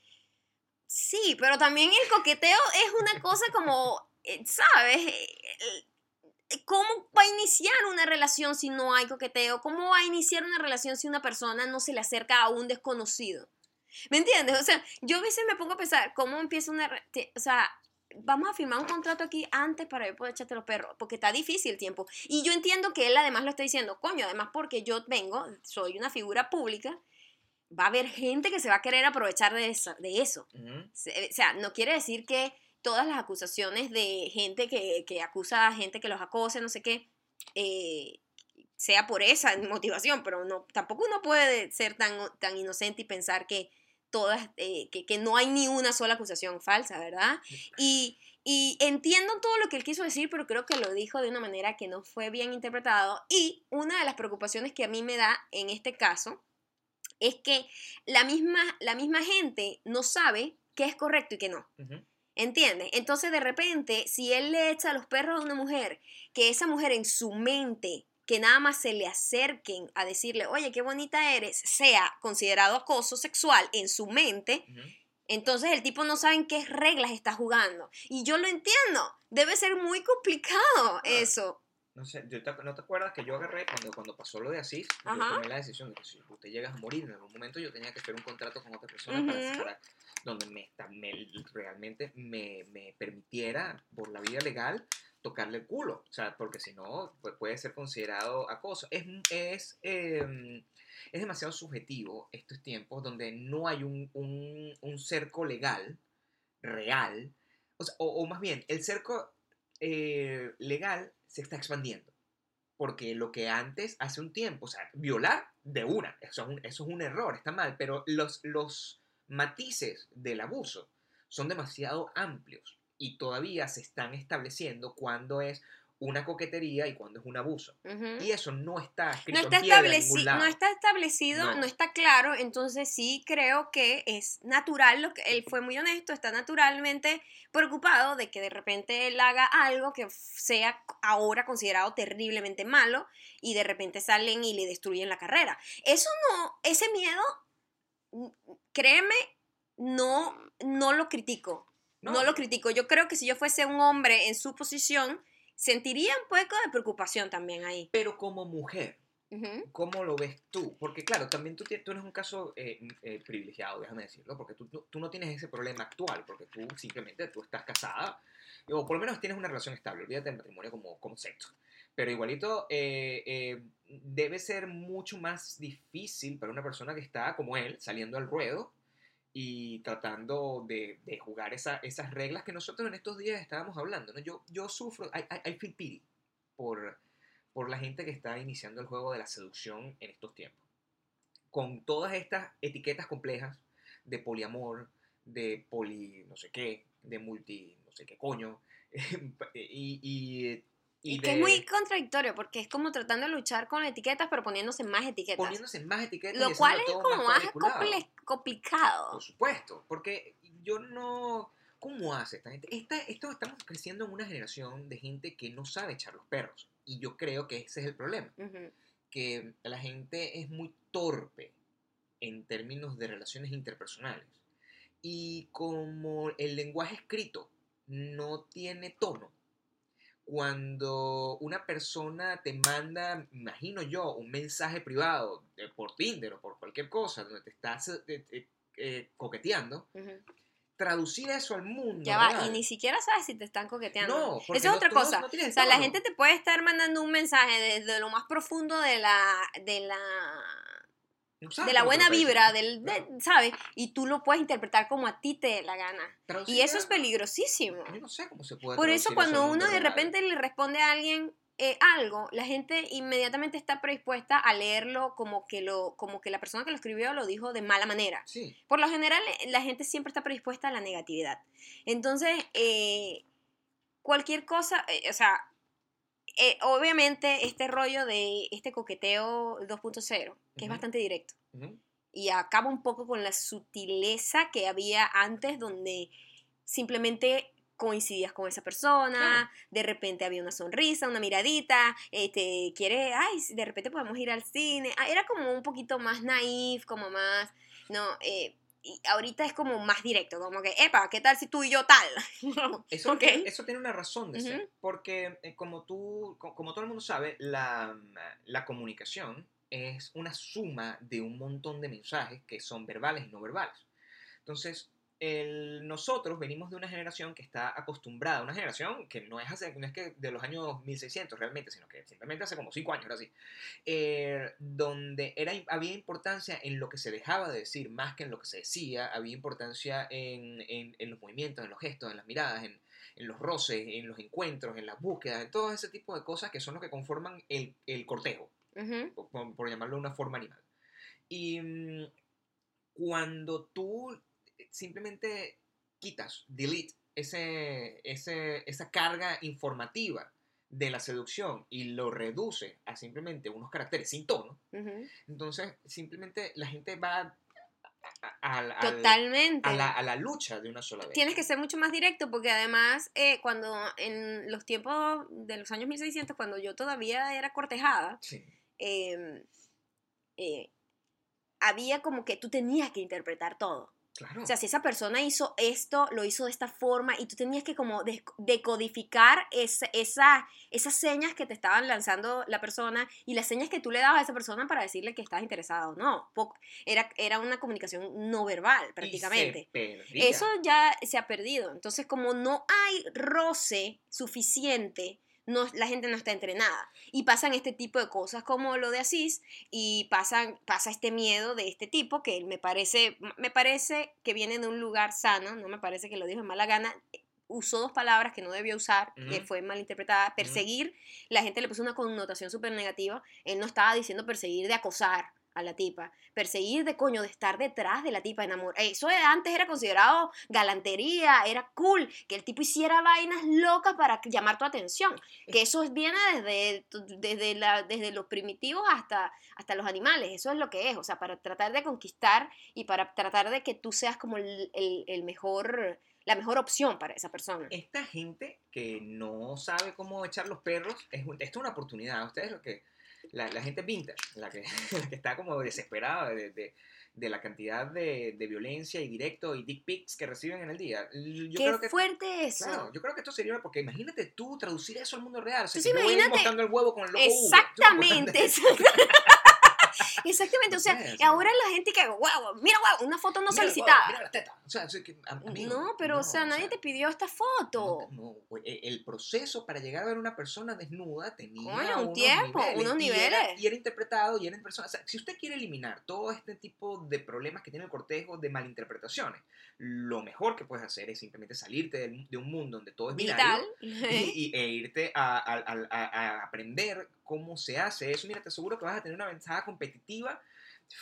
Speaker 1: Sí, pero también el coqueteo es una cosa como, eh, ¿sabes? Eh, eh, ¿Cómo va a iniciar una relación si no hay coqueteo? ¿Cómo va a iniciar una relación si una persona no se le acerca a un desconocido? ¿Me entiendes? O sea, yo a veces me pongo a pensar, ¿cómo empieza una... O sea, vamos a firmar un contrato aquí antes para yo poder echarte los perros, porque está difícil el tiempo. Y yo entiendo que él además lo está diciendo, coño, además porque yo vengo, soy una figura pública, va a haber gente que se va a querer aprovechar de eso. De O sea, no quiere decir que todas las acusaciones de gente que, que acusa a gente que los acose, no sé qué, eh, sea por esa motivación, pero no, tampoco uno puede ser tan, tan inocente y pensar que todas, eh, que, que no hay ni una sola acusación falsa, ¿verdad? Y, Y entiendo todo lo que él quiso decir, pero creo que lo dijo de una manera que no fue bien interpretado. Y una de las preocupaciones que a mí me da en este caso es que la misma, la misma gente no sabe qué es correcto y qué no.
Speaker 2: Ujú.
Speaker 1: ¿Entiendes? Entonces, de repente, si él le echa a los perros a una mujer, que esa mujer en su mente, que nada más se le acerquen a decirle, oye, qué bonita eres, sea considerado acoso sexual en su mente,
Speaker 2: Ujú.
Speaker 1: entonces el tipo no sabe en qué reglas está jugando. Y yo lo entiendo. Debe ser muy complicado eso.
Speaker 2: No sé, yo te- ¿no te acuerdas que yo agarré cuando, cuando pasó lo de Asís? Yo tomé la decisión de que si usted llegas a morir en algún momento, yo tenía que hacer un contrato con otra persona
Speaker 1: Ujú.
Speaker 2: para, para- donde me, me- realmente me, me permitiera, por la vía legal, tocarle el culo. O sea, porque si no, pu- puede ser considerado acoso. Es, es, eh, es demasiado subjetivo estos tiempos donde no hay un, un, cerco legal real. O más bien, el cerco eh, legal se está expandiendo. Porque lo que antes, hace un tiempo, o sea, violar de una, eso es un, eso es un error, está mal, pero los, los matices del abuso son demasiado amplios y todavía se están estableciendo cuándo es una coquetería y cuándo es un abuso. Y eso no está
Speaker 1: no
Speaker 2: escrito
Speaker 1: está,
Speaker 2: en piedra en ningún
Speaker 1: estableci-
Speaker 2: lado.
Speaker 1: no está establecido, no.
Speaker 2: No.
Speaker 1: está claro, entonces sí creo que es natural, lo que, él fue muy honesto, está naturalmente preocupado de que de repente él haga algo que sea ahora considerado terriblemente malo y de repente salen y le destruyen la carrera. Eso no, ese miedo, créeme, no, no lo critico. No. lo critico. Yo creo que si yo fuese un hombre en su posición, sentiría un poco de preocupación también ahí.
Speaker 2: Pero como mujer. ¿Cómo lo ves tú? Porque claro, también tú, tú eres un caso eh, eh, privilegiado, déjame decirlo, porque tú, tú, tú no tienes ese problema actual, porque tú simplemente tú estás casada, o por lo menos tienes una relación estable, olvídate del matrimonio como concepto. Pero igualito, eh, eh, debe ser mucho más difícil para una persona que está como él, saliendo al ruedo y tratando de, de jugar esa- esas reglas que nosotros en estos días estábamos hablando. ¿no? Yo, yo sufro, I, I- I feel pity por, por la gente que está iniciando el juego de la seducción en estos tiempos. Con todas estas etiquetas complejas de poliamor, de poli no sé qué, de multi no sé qué coño, y, y,
Speaker 1: Y,
Speaker 2: y
Speaker 1: que es
Speaker 2: de-
Speaker 1: muy contradictorio, porque es como tratando de luchar con etiquetas, pero poniéndose más etiquetas.
Speaker 2: poniéndose más etiquetas.
Speaker 1: Lo cual es como más comple- complicado.
Speaker 2: Por supuesto, porque yo no... ¿Cómo hace esta gente? Esta, esto, estamos creciendo en una generación de gente que no sabe echar los perros. Y yo creo que ese es el problema.
Speaker 1: Ujú.
Speaker 2: Que la gente es muy torpe en términos de relaciones interpersonales. Y como el lenguaje escrito no tiene tono, cuando una persona te manda, imagino yo, un mensaje privado eh, por Tinder o por cualquier cosa donde te estás eh, eh, coqueteando, traducir eso al mundo.
Speaker 1: Ya va, y ni siquiera sabes si te están coqueteando.
Speaker 2: No, porque
Speaker 1: Eso es
Speaker 2: no-
Speaker 1: otra cosa.
Speaker 2: no
Speaker 1: o sea, la gente te puede estar mandando un mensaje desde lo más profundo de la, de la, De la buena vibra, del, de-. ¿sabes? Y tú lo puedes interpretar como a ti te dé la gana.
Speaker 2: Traducir
Speaker 1: Y eso es peligrosísimo.
Speaker 2: Yo no sé cómo se puede
Speaker 1: Por eso cuando uno de repente le responde a alguien eh, algo, la gente inmediatamente está predispuesta a leerlo como que, lo, como que la persona que lo escribió lo dijo de mala manera.
Speaker 2: Sí,
Speaker 1: Por lo general, eh, la gente siempre está predispuesta a la negatividad. Entonces, eh, cualquier cosa, eh, o sea, eh, obviamente este rollo de este coqueteo 2.0, que es bastante directo, y acaba un poco con la sutileza que había antes, donde simplemente coincidías con esa persona,
Speaker 2: Claro.
Speaker 1: de repente había una sonrisa, una miradita, este, quiere, ay, de repente podemos ir al cine, Ah, era como un poquito más naif, como más, no, eh, y ahorita es como más directo, como que, epa, ¿qué tal si tú y yo tal?
Speaker 2: Eso,
Speaker 1: Ok.
Speaker 2: tiene, eso tiene una razón de ser, porque eh, como tú, co- como todo el mundo sabe, la, la comunicación es una suma de un montón de mensajes que son verbales y no verbales. Entonces, el- nosotros venimos de una generación que está acostumbrada, una generación que no es, hace, no es que de los años 1600 realmente, sino que simplemente hace como 5 años, ahora sí, eh, donde era, había importancia en lo que se dejaba de decir más que en lo que se decía, había importancia en, en- en los movimientos, en los gestos, en las miradas, en, en los roces, en los encuentros, en las búsquedas, en todo ese tipo de cosas que son los que conforman el, el cortejo por- por llamarlo de una forma animal. Y mm, cuando tú simplemente quitas, delete ese, ese, esa carga informativa de la seducción y lo reduce a simplemente unos caracteres sin tono, entonces simplemente la gente va a, a- al- al-
Speaker 1: Totalmente.
Speaker 2: a la, a la lucha de una sola vez.
Speaker 1: Tienes que ser mucho más directo porque además eh, cuando en los tiempos de los años 1600, cuando yo todavía era cortejada,
Speaker 2: Sí.
Speaker 1: eh, eh, había como que tú tenías que interpretar todo.
Speaker 2: Claro.
Speaker 1: O sea, si esa persona hizo esto, lo hizo de esta forma y tú tenías que como decodificar esa, esa- esas señas que te estaban lanzando la persona y las señas que tú le dabas a esa persona para decirle que estás interesado o no. Era, era una comunicación no verbal prácticamente. Eso ya se ha perdido. Entonces, como no hay roce suficiente, no, la gente no está entrenada. Y pasan este tipo de cosas como lo de Asís y pasan, pasa este miedo de este tipo que me parece, me parece que viene de un lugar sano, no me parece que lo dijo en mala gana. Usó dos palabras que no debió usar, que fue malinterpretada. Perseguir, la gente le puso una connotación súper negativa. Él no estaba diciendo perseguir de acosar a la tipa. Perseguir de coño, de estar detrás de la tipa enamorada. Eso antes era considerado galantería, era cool, que el tipo hiciera vainas locas para llamar tu atención. Que eso es- viene desde, desde, la, desde los primitivos hasta, hasta los animales. Eso es lo que es. O sea, para tratar de conquistar y para tratar de que tú seas como el, el- el mejor, la mejor opción para esa persona.
Speaker 2: Esta gente que no sabe cómo echar los perros, es, esto es una oportunidad. Ustedes lo que. La, la gente vintage, la que, la que está como desesperada de, de- de la cantidad de, de violencia y directo y dick pics que reciben en el día. Yo
Speaker 1: Qué
Speaker 2: creo que,
Speaker 1: fuerte eso.
Speaker 2: Claro, yo creo que esto sería porque imagínate tú traducir eso al mundo real. O sea,
Speaker 1: Tú sí,
Speaker 2: que yo voy
Speaker 1: imagínate-
Speaker 2: mostrando el huevo con el loco Hugo.
Speaker 1: Exactamente. O sea,
Speaker 2: Sí, sí.
Speaker 1: y ahora la gente que, wow, mira, wow, una foto no
Speaker 2: Mira
Speaker 1: solicitada.
Speaker 2: Mira la teta. O sea, es que, am- amigo,
Speaker 1: no, pero, o sea, nadie
Speaker 2: sea,
Speaker 1: te pidió esta foto.
Speaker 2: No, no, e- el proceso para llegar a ver una persona desnuda tenía
Speaker 1: un
Speaker 2: unos
Speaker 1: tiempo, unos
Speaker 2: y era-
Speaker 1: niveles.
Speaker 2: Y era, interpretado y era en persona. O sea, si usted quiere eliminar todo este tipo de problemas que tiene el cortejo de malinterpretaciones, lo mejor que puedes hacer es simplemente salirte de, un mundo donde todo es y, y- e irte a, a- a- a- a aprender cómo se hace eso. Mira, te aseguro que vas a tener una ventaja competitiva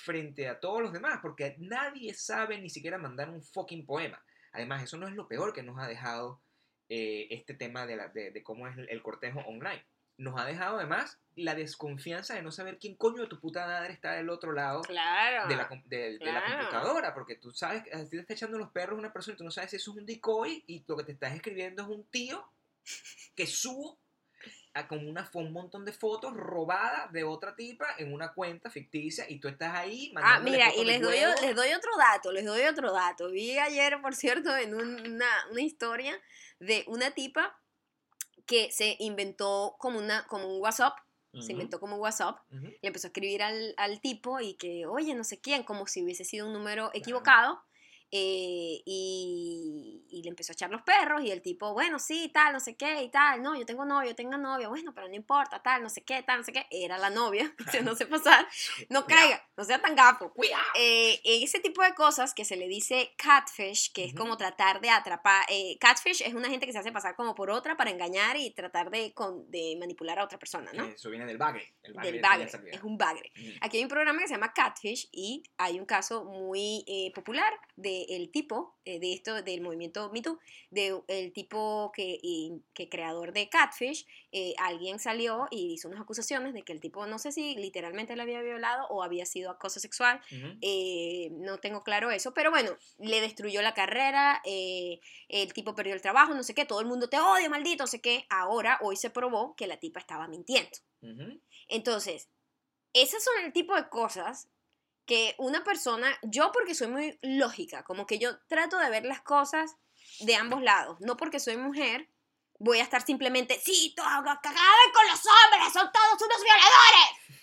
Speaker 2: frente a todos los demás, porque nadie sabe ni siquiera mandar un fucking poema. Además, eso no es lo peor que nos ha dejado eh, este tema de, la- de- de cómo es el, el cortejo online. Nos ha dejado además la desconfianza de no saber quién coño de tu puta madre está del otro lado
Speaker 1: Claro.
Speaker 2: de la, de- de la
Speaker 1: claro.
Speaker 2: computadora, porque tú sabes que a ti te está echando los perros una persona y tú no sabes si eso es un decoy y lo que te estás escribiendo es un tío que subo a con una, un montón de fotos robadas de otra tipa en una cuenta ficticia y tú estás ahí
Speaker 1: Ah,
Speaker 2: mandándole
Speaker 1: mira, y les doy, les doy otro dato, les doy otro dato. Vi ayer, por cierto, en un- una, una historia de una tipa que se inventó como, una, como un WhatsApp, se inventó como WhatsApp, le empezó a escribir al, al tipo y que, oye, no sé quién, como si hubiese sido un número equivocado. Eh, y, y le empezó a echar los perros y el tipo, bueno, sí, tal, no sé qué y tal, no, yo tengo novio, tengo novia, bueno, pero no importa, tal, no sé qué, tal, no sé qué, era la novia, se no sé pasar, no caiga, no sea tan gafo. Eh, ese tipo de cosas que se le dice catfish, que es
Speaker 2: Ujú.
Speaker 1: como tratar de atrapar, eh, catfish es una gente que se hace pasar como por otra para engañar y tratar de, con- de manipular a otra persona, ¿no?
Speaker 2: Eso viene del bagre. El bagre
Speaker 1: Del bagre, es un bagre.
Speaker 2: Ujú.
Speaker 1: Aquí hay un programa que se llama Catfish y hay un caso muy eh, popular del tipo, eh, de esto, del movimiento Me Too, de el tipo que, y- que creador de Catfish, eh, alguien salió y hizo unas acusaciones de que el tipo, no sé si literalmente le había violado o había sido acoso sexual, eh, no tengo claro eso, pero bueno, le destruyó la carrera, eh, el tipo perdió el trabajo, no sé qué, todo el mundo te odia, maldito, no sé qué. Ahora, hoy se probó que la tipa estaba mintiendo. Entonces, esas son el tipo de cosas que una persona, yo porque soy muy lógica, como que yo trato de ver las cosas de ambos lados, no porque soy mujer, voy a estar simplemente, sí, todo cagaban con los hombres, son todos unos violadores.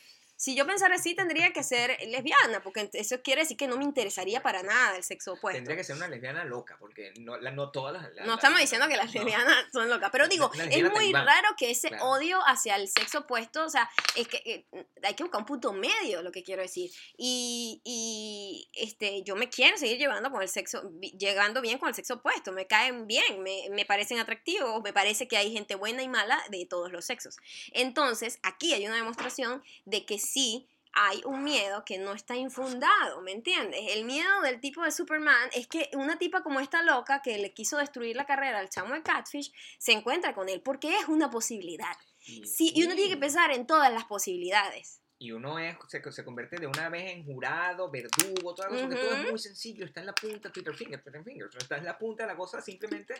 Speaker 1: Si yo pensara así, tendría que ser lesbiana, porque eso quiere decir que no me interesaría para nada el sexo opuesto.
Speaker 2: Tendría que ser una lesbiana loca, porque no, la- no todas las. la-
Speaker 1: No estamos diciendo que las
Speaker 2: no.
Speaker 1: lesbianas son locas, pero digo, es muy
Speaker 2: talibán.
Speaker 1: raro que ese
Speaker 2: Claro.
Speaker 1: odio hacia el sexo opuesto, o sea, es que eh, hay que buscar un punto medio, lo que quiero decir. Y, y, este, yo me quiero seguir llevando con el sexo, llegando bien con el sexo opuesto, me caen bien, me, me parecen atractivos, me parece que hay gente buena y mala de todos los sexos. Entonces, aquí hay una demostración de que sí hay un miedo que no está infundado, ¿me entiendes? El miedo del tipo de Superman es que una tipa como esta loca que le quiso destruir la carrera al chamo de Catfish se encuentra con él porque es una posibilidad. Sí, y uno tiene que pensar en todas las posibilidades.
Speaker 2: Y uno es, se, se convierte de una vez en jurado, verdugo, toda la cosa, que todo es muy sencillo, está en la punta, Twitter finger, Twitter finger, está en la punta de la cosa simplemente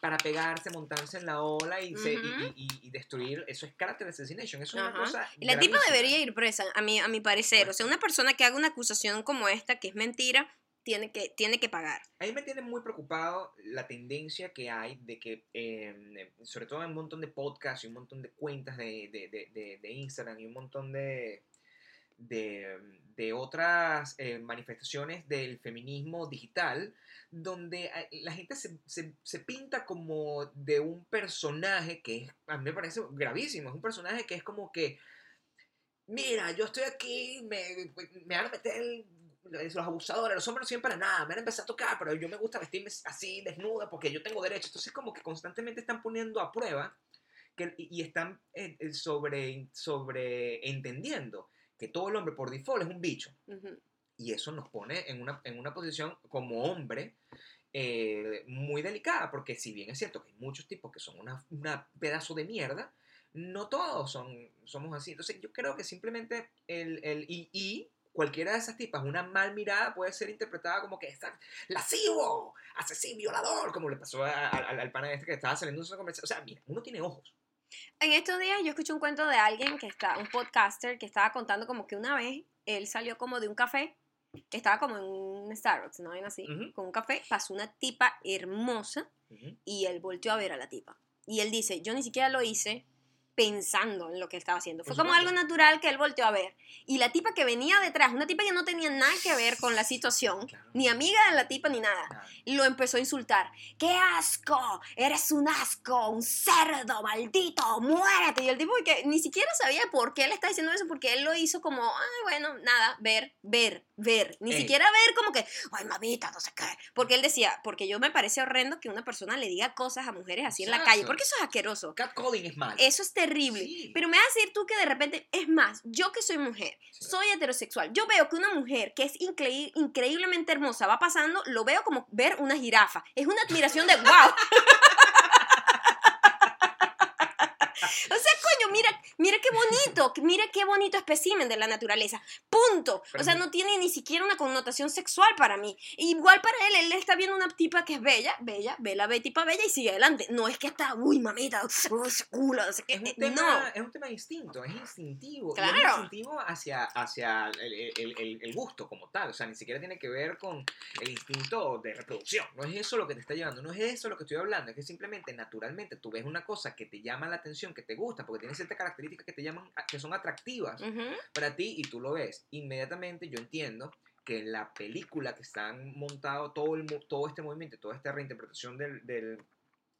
Speaker 2: para pegarse, montarse en la ola y, y- y, y- y destruir, eso es character assassination, eso es una cosa
Speaker 1: Y La tipa debería ir presa, a mi, a mi parecer. O sea, una persona que haga una acusación como esta, que es mentira, tiene que, tiene que pagar.
Speaker 2: A mí me tiene muy preocupado la tendencia que hay de que, eh, sobre todo en un montón de podcasts y un montón de cuentas de, de- de- de- Instagram y un montón de, de, de otras eh, manifestaciones del feminismo digital, donde eh, la gente se, se- se pinta como de un personaje que es, a mí me parece gravísimo, es un personaje que es como que, mira, yo estoy aquí, me, me van a meter el- los abusadores, los hombres no sirven para nada, me van a empezar a tocar, pero yo me gusta vestirme así, desnuda, porque yo tengo derecho. Entonces como que constantemente están poniendo a prueba que, y están eh, eh, sobre, sobre entendiendo que todo el hombre por default es un bicho.
Speaker 1: Ujú.
Speaker 2: Y eso nos pone en una, en una posición como hombre eh, muy delicada, porque si bien es cierto que hay muchos tipos que son una, una pedazo de mierda, no todos son, somos así. Entonces yo creo que simplemente el, el y, y cualquiera de esas tipas, una mal mirada puede ser interpretada como que es lascivo, asesino, violador, como le pasó a- a- al, pana este que estaba saliendo de una conversación. O sea, mira, uno tiene ojos.
Speaker 1: En estos días yo escuché un cuento de alguien que está, un podcaster, que estaba contando como que una vez él salió como de un café, que estaba como en un Starbucks, ¿no? En así, con un café, pasó una tipa hermosa y él volteó a ver a la tipa. Y él dice, yo ni siquiera lo hice pensando en lo que estaba haciendo. Fue como algo natural que él volteó a ver. Y la tipa que venía detrás, una tipa que no tenía nada que ver con la situación,
Speaker 2: Claro.
Speaker 1: ni amiga de la tipa ni nada, lo empezó a insultar. ¡Qué asco! ¡Eres un asco! ¡Un cerdo! ¡Maldito! ¡Muérete! Y el tipo que ni siquiera sabía por qué le está diciendo eso, porque él lo hizo como, ay, bueno, nada, ver, ver, ver. Ni
Speaker 2: Ey.
Speaker 1: siquiera ver como que, ay, mamita, no sé qué. Porque él decía, porque yo me parece horrendo que una persona le diga cosas a mujeres así en la calle, porque eso es asqueroso.
Speaker 2: Catcalling es malo.
Speaker 1: Eso es terrible.
Speaker 2: Sí.
Speaker 1: Pero me vas a decir tú que de repente, es más, yo que soy mujer,
Speaker 2: Sí.
Speaker 1: soy heterosexual, yo veo que una mujer que es increí- increíblemente hermosa va pasando, lo veo como ver una jirafa. Es una admiración de wow. O sea, coño, mira, mira qué bonito, mira qué bonito espécimen de la naturaleza. Punto.
Speaker 2: Pero
Speaker 1: o sea, no tiene ni siquiera una connotación sexual para mí. Igual para él, él está viendo una tipa que es bella, bella, ve la ve tipa bella y sigue adelante. No es que está, uy, mamita, uy, culo, no sé qué.
Speaker 2: es un,
Speaker 1: Eh,
Speaker 2: tema,
Speaker 1: no.
Speaker 2: es un tema de instinto, es instintivo.
Speaker 1: Claro.
Speaker 2: es instintivo hacia, hacia el, el- el- el gusto como tal. O sea, ni siquiera tiene que ver con el instinto de reproducción. No es eso lo que te está llevando, no es eso lo que estoy hablando. Es que simplemente, naturalmente, tú ves una cosa que te llama la atención, que te gusta, porque tiene ciertas características que te llaman, que son atractivas
Speaker 1: Ujú.
Speaker 2: para ti y tú lo ves. Inmediatamente yo entiendo que en la película que están montado todo, el, todo este movimiento, toda esta reinterpretación del, del,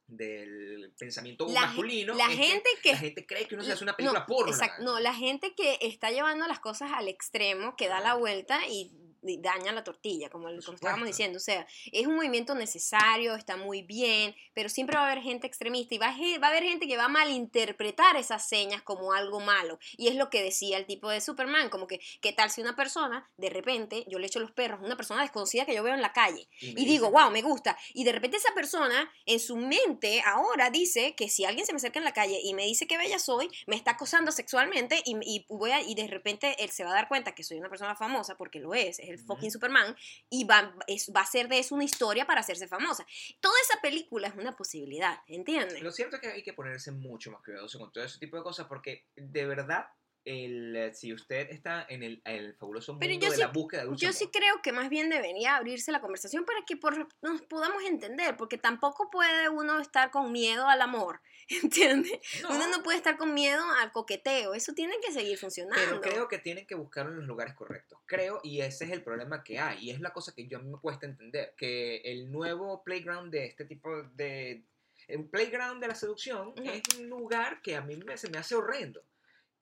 Speaker 2: del pensamiento
Speaker 1: La
Speaker 2: masculino,
Speaker 1: La
Speaker 2: es que
Speaker 1: gente que...
Speaker 2: la gente cree que uno se hace una película
Speaker 1: no,
Speaker 2: porno.
Speaker 1: Exacto, no, la gente que está llevando las cosas al extremo, que da la vuelta y daña la tortilla, como, el- como estábamos diciendo. O sea, es un movimiento necesario, está muy bien, pero siempre va a haber gente extremista y va a, va a haber gente que va a malinterpretar esas señas como algo malo. Y es lo que decía el tipo de Superman, como que, ¿qué tal si una persona, de repente, yo le echo los perros a una persona desconocida que yo veo en la calle? Y digo, wow, me gusta. Y de repente esa persona en su mente ahora dice que si alguien se me acerca en la calle y me dice que bella soy, me está acosando sexualmente y, y voy a- y de repente él se va a dar cuenta que soy una persona famosa porque lo es, es el fucking Superman y va, es- va a ser de eso una historia para hacerse famosa. Toda esa película es una posibilidad, ¿entiendes?
Speaker 2: Lo cierto es que hay que ponerse mucho más cuidadoso con todo ese tipo de cosas porque de verdad, el, eh, si usted está en el, el fabuloso mundo
Speaker 1: Pero yo
Speaker 2: de
Speaker 1: sí-
Speaker 2: la búsqueda de dulce
Speaker 1: Yo sí
Speaker 2: amor,
Speaker 1: creo que más bien debería abrirse la conversación para que por- nos podamos entender, porque tampoco puede uno estar con miedo al amor, ¿entiendes?
Speaker 2: no,
Speaker 1: Uno no puede estar con miedo al coqueteo, eso tiene que seguir funcionando.
Speaker 2: Pero creo que tienen que buscarlo en los lugares correctos. Creo, y ese es el problema que hay. Y es la cosa que yo a mí me cuesta entender. Que el nuevo playground de este tipo de... El playground de la seducción es un lugar que a mí me, se me hace horrendo.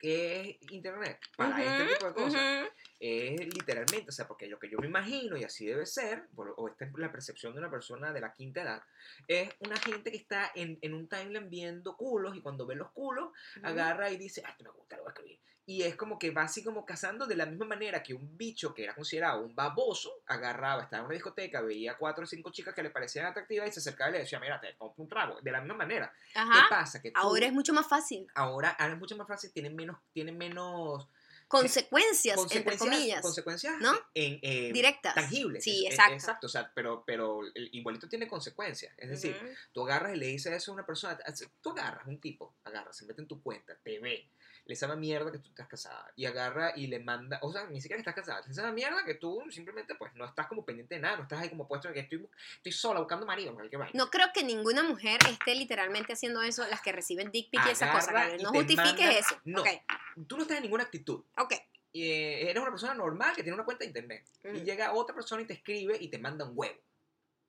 Speaker 2: Es internet. Para este tipo de cosas. Es literalmente, o sea, porque lo que yo me imagino, y así debe ser, o esta es la percepción de una persona de la quinta edad, es una gente que está en, en un timeline viendo culos y cuando ve los culos, agarra y dice, ah, esto me gusta, lo voy a escribir. Y es como que va así como cazando de la misma manera que un bicho que era considerado un baboso, agarraba, estaba en una discoteca, veía cuatro o cinco chicas que le parecían atractivas y se acercaba y le decía, mira, te compro un trago. De la misma manera. ¿Qué
Speaker 1: Ajá.
Speaker 2: pasa? Que tú-
Speaker 1: Ahora es mucho más fácil.
Speaker 2: ahora, ahora es mucho más fácil, tienen menos, tienen menos
Speaker 1: Consecuencias, entre
Speaker 2: consecuencias,
Speaker 1: comillas.
Speaker 2: consecuencias
Speaker 1: ¿no?
Speaker 2: en, eh,
Speaker 1: Directas.
Speaker 2: tangibles.
Speaker 1: Sí, exacto.
Speaker 2: exacto, o sea, pero, pero el igualito tiene consecuencias. Es decir,
Speaker 1: Ujú.
Speaker 2: tú agarras y le dices eso a una persona, tú agarras un tipo, agarras, se mete en tu cuenta, te ve, le sabe mierda que tú estás casada y agarra y le manda, o sea, ni siquiera que estás casada, le sabe mierda que tú simplemente pues no estás como pendiente de nada, no estás ahí como puesto en que estoy, estoy sola buscando marido, cualquier vaina.
Speaker 1: No creo que ninguna mujer esté literalmente haciendo eso, las que reciben dick pic y esas cosas.
Speaker 2: Y
Speaker 1: No justifiques
Speaker 2: manda-
Speaker 1: eso.
Speaker 2: no.
Speaker 1: Ok,
Speaker 2: Tú no estás en ninguna actitud.
Speaker 1: ok.
Speaker 2: y, eh, eres una persona normal que tiene una cuenta de internet y
Speaker 1: Mm.
Speaker 2: llega otra persona y te escribe y te manda un huevo.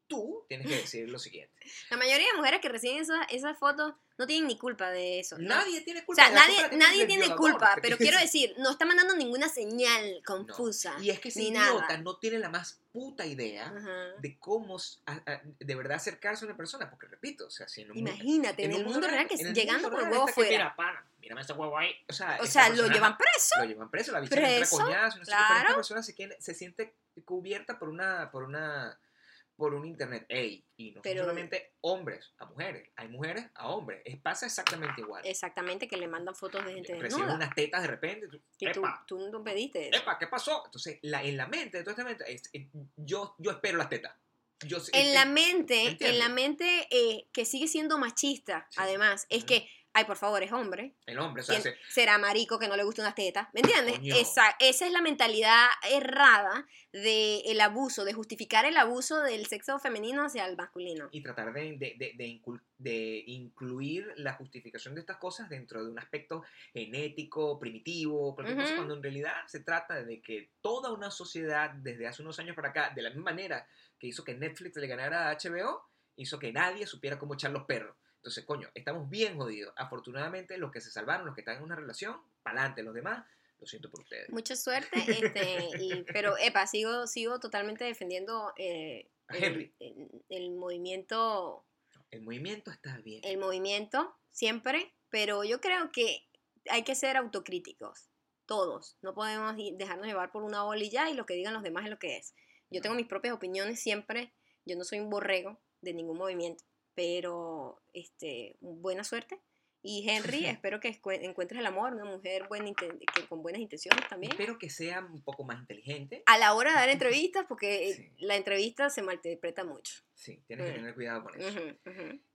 Speaker 2: Tú tienes que decir lo siguiente.
Speaker 1: La mayoría de mujeres que reciben esas, esas fotos no tienen ni culpa de eso. ¿no?
Speaker 2: Nadie tiene
Speaker 1: O
Speaker 2: culpa.
Speaker 1: sea,
Speaker 2: la
Speaker 1: nadie,
Speaker 2: culpa
Speaker 1: nadie tiene
Speaker 2: violador,
Speaker 1: culpa, pero
Speaker 2: quiero
Speaker 1: decir, no está mandando ninguna señal confusa.
Speaker 2: Y es que ese idiota
Speaker 1: nada.
Speaker 2: no tiene la más puta idea de cómo a- a- de verdad acercarse a una persona. Porque repito, o sea, si en un
Speaker 1: Imagínate, en,
Speaker 2: un
Speaker 1: el mundo real, que
Speaker 2: en el
Speaker 1: llegando con el
Speaker 2: real
Speaker 1: huevo
Speaker 2: que,
Speaker 1: fuera.
Speaker 2: Mira, pana, mírame ese huevo ahí. O sea,
Speaker 1: O
Speaker 2: esa
Speaker 1: sea, lo llevan preso.
Speaker 2: Lo llevan preso, la bicha entra coñazo, no sé qué, pero esta
Speaker 1: Claro.
Speaker 2: persona se, se siente cubierta por una, por una, por un internet. Ey, y no
Speaker 1: Pero-
Speaker 2: solamente hombres a mujeres, hay mujeres a hombres. Es, pasa exactamente igual.
Speaker 1: Exactamente, que le mandan fotos de gente
Speaker 2: Reciben
Speaker 1: desnuda.
Speaker 2: unas tetas de repente. tú,
Speaker 1: tú,
Speaker 2: ¡Epa!
Speaker 1: tú no pediste eso.
Speaker 2: ¡Epa! ¿Qué pasó? Entonces, la, en la mente de toda esta mente, es, es- yo, yo espero las tetas. Yo,
Speaker 1: En
Speaker 2: eh,
Speaker 1: la
Speaker 2: eh,
Speaker 1: mente, en la mente eh, que sigue siendo machista,
Speaker 2: Sí.
Speaker 1: además, es que, ay, por favor, es hombre.
Speaker 2: el hombre, o sea,
Speaker 1: ¿Quién
Speaker 2: se-
Speaker 1: será marico que no le gusta unas tetas? ¿Me entiendes?
Speaker 2: Coño.
Speaker 1: Esa, esa es la mentalidad errada del abuso, de justificar el abuso del sexo femenino hacia el masculino.
Speaker 2: y tratar de, de, de- de incul- de incluir la justificación de estas cosas dentro de un aspecto genético, primitivo, cualquier cosa, cuando en realidad se trata de que toda una sociedad desde hace unos años para acá, de la misma manera que hizo que Netflix le ganara a HBO, hizo que nadie supiera cómo echar los perros. Entonces, coño, estamos bien jodidos. Afortunadamente, los que se salvaron, los que están en una relación, para adelante. Los demás, lo siento por ustedes.
Speaker 1: Mucha suerte, este, y- pero epa, sigo, sigo totalmente defendiendo eh,
Speaker 2: A
Speaker 1: el,
Speaker 2: Henry.
Speaker 1: el- el movimiento,
Speaker 2: El movimiento está bien.
Speaker 1: el movimiento siempre, pero yo creo que hay que ser autocríticos, todos. No podemos dejarnos llevar por una ola y ya, y lo que digan los demás es lo que es. Yo tengo mis propias opiniones siempre, yo no soy un borrego de ningún movimiento, pero este, buena suerte. Y Henry, espero que encuentres el amor, una mujer buena que, con buenas intenciones también.
Speaker 2: Espero que sea un poco más inteligente.
Speaker 1: A la hora de dar entrevistas, porque eh,
Speaker 2: Sí.
Speaker 1: la entrevista se malinterpreta mucho.
Speaker 2: Sí, tienes que tener cuidado con eso.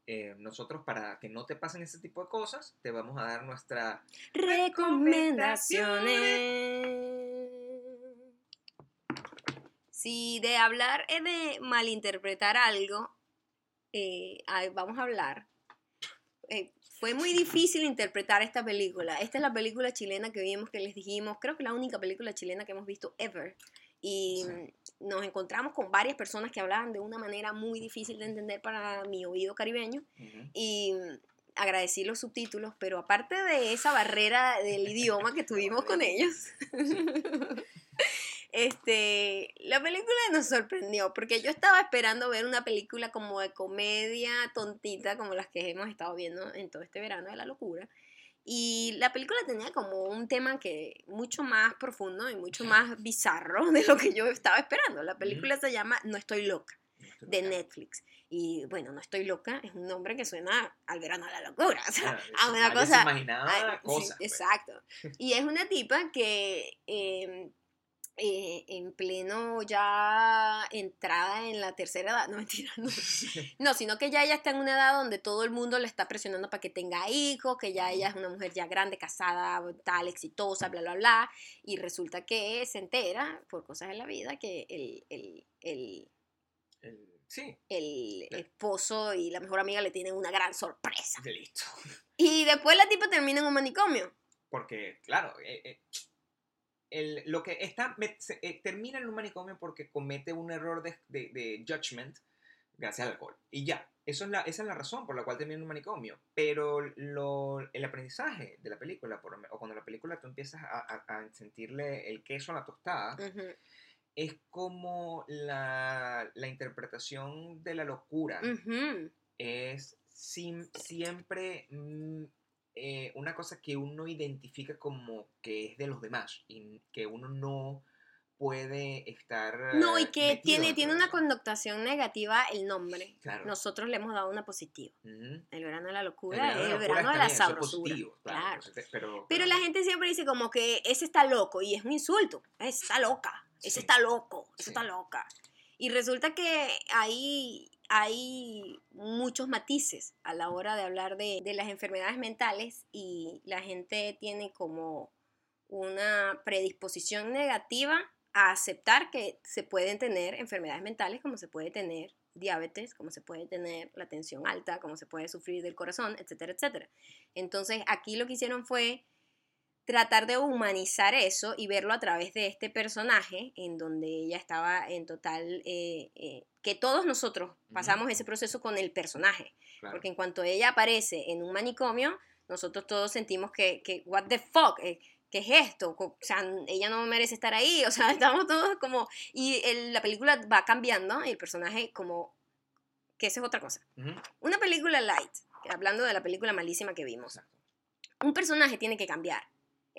Speaker 2: Eh, nosotros, para que no te pasen ese tipo de cosas, te vamos a dar nuestra
Speaker 1: Recomendaciones. Si de hablar es de malinterpretar algo, eh, vamos a hablar. Eh, fue muy difícil interpretar esta película. Esta es la película chilena que vimos, que les dijimos, creo que la única película chilena que hemos visto ever. Y
Speaker 2: Sí.
Speaker 1: nos encontramos con varias personas que hablaban de una manera muy difícil de entender para mi oído caribeño y mm, agradecí los subtítulos, pero aparte de esa barrera del idioma que tuvimos con ellos, este, la película nos sorprendió, porque yo estaba esperando ver una película como de comedia tontita, como las que hemos estado viendo en todo este verano de la locura. Y la película tenía como un tema que mucho más profundo y mucho más bizarro de lo que yo estaba esperando. La película se llama No estoy loca de Netflix. Y bueno, No estoy loca es un nombre que suena al verano de la locura. O sea, a una cosa.
Speaker 2: Imaginaba
Speaker 1: sí,
Speaker 2: cosas. pues.
Speaker 1: exacto. Y es una tipa que eh, eh, en pleno ya entrada en la tercera edad, no mentira, no. No, sino que ya ella está en una edad donde todo el mundo le está presionando para que tenga hijos, que ya ella es una mujer ya grande, casada, tal, exitosa, bla, bla, bla. Y resulta que se entera, por cosas de la vida, que el, el, el,
Speaker 2: El- sí,
Speaker 1: el esposo y la mejor amiga le tienen una gran sorpresa.
Speaker 2: listo.
Speaker 1: Y después la tipa termina en un manicomio.
Speaker 2: Porque, claro, eh, eh, el- lo que está, me- se- eh, termina en un manicomio porque comete un error de, de, de judgment gracias al alcohol. Y ya, eso es la, esa es la razón por la cual termina en un manicomio. Pero lo, el aprendizaje de la película, por o cuando la película tú empiezas a, a- a sentirle el queso a la tostada, es como la, la interpretación de la locura es sim- siempre mm, eh, una cosa que uno identifica como que es de los demás y que uno no puede estar...
Speaker 1: No, y
Speaker 2: eh,
Speaker 1: que tiene, tiene una connotación negativa el nombre.
Speaker 2: Claro.
Speaker 1: Nosotros le hemos dado una positiva. El verano de la locura es el verano de la sabrosura.
Speaker 2: positivo, claro, pero,
Speaker 1: Pero la gente siempre dice como que ese está loco y es un insulto. Ese está loca, ese
Speaker 2: Sí.
Speaker 1: está loco, ese
Speaker 2: Sí.
Speaker 1: está loca. Y resulta que hay, hay muchos matices a la hora de hablar de, las enfermedades mentales y la gente tiene como una predisposición negativa a aceptar que se pueden tener enfermedades mentales como se puede tener diabetes, como se puede tener la tensión alta, como se puede sufrir del corazón, etcétera, etcétera. Entonces aquí lo que hicieron fue tratar de humanizar eso y verlo a través de este personaje en donde ella estaba en total, eh, eh, que todos nosotros pasamos ese proceso con el personaje,
Speaker 2: claro.
Speaker 1: porque en cuanto ella aparece en un manicomio, nosotros todos sentimos que, que what the fuck, eh, ¿qué es esto? O sea, ella no merece estar ahí, o sea, estamos todos como, y el- la película va cambiando y el personaje como, que esa es otra cosa.
Speaker 2: Ujú,
Speaker 1: Una película light, hablando de la película malísima que vimos, un personaje tiene que cambiar.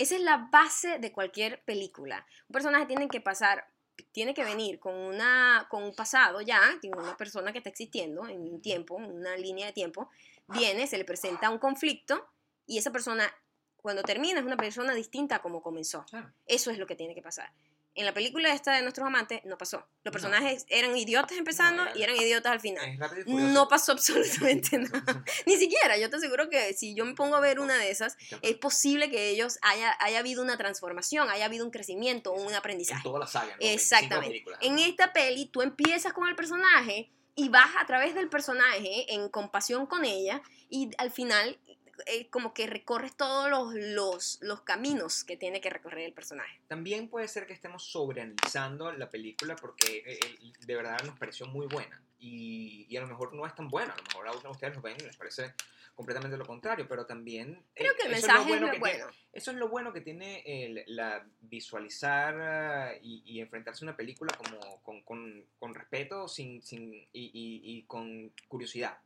Speaker 1: Esa es la base de cualquier película. Un personaje tiene que pasar, tiene que venir con, una, con un pasado ya, tiene una persona que está existiendo en un tiempo, en una línea de tiempo, viene, se le presenta un conflicto y esa persona, cuando termina, es una persona distinta a como comenzó.
Speaker 2: Claro.
Speaker 1: Eso es lo que tiene que pasar. En la película esta de Nuestros Amantes no pasó. Los
Speaker 2: No.
Speaker 1: personajes eran idiotas empezando
Speaker 2: No, era-
Speaker 1: y eran idiotas al final. No pasó absolutamente nada. Ni siquiera, yo te aseguro que si yo me pongo a ver una de esas, es posible que ellos haya, haya habido una transformación, haya habido un crecimiento, un
Speaker 2: En
Speaker 1: aprendizaje.
Speaker 2: toda la saga, ¿no? 25
Speaker 1: Exactamente. En esta peli tú empiezas con el personaje y vas a través del personaje en compasión con ella y al final eh, como que recorres todos los, los, los caminos que tiene que recorrer el personaje.
Speaker 2: También puede ser que estemos sobreanalizando la película porque eh, eh, de verdad nos pareció muy buena. Y, y a lo mejor no es tan buena. A lo mejor a ustedes lo ven y les parece completamente lo contrario. Pero también. eh,
Speaker 1: Creo que el mensaje es
Speaker 2: bueno
Speaker 1: lo
Speaker 2: que
Speaker 1: bueno.
Speaker 2: tiene- eso es lo bueno que tiene el- la visualizar ah, y, y enfrentarse a una película como con, con- con respeto sin, sin, y, y- y con curiosidad,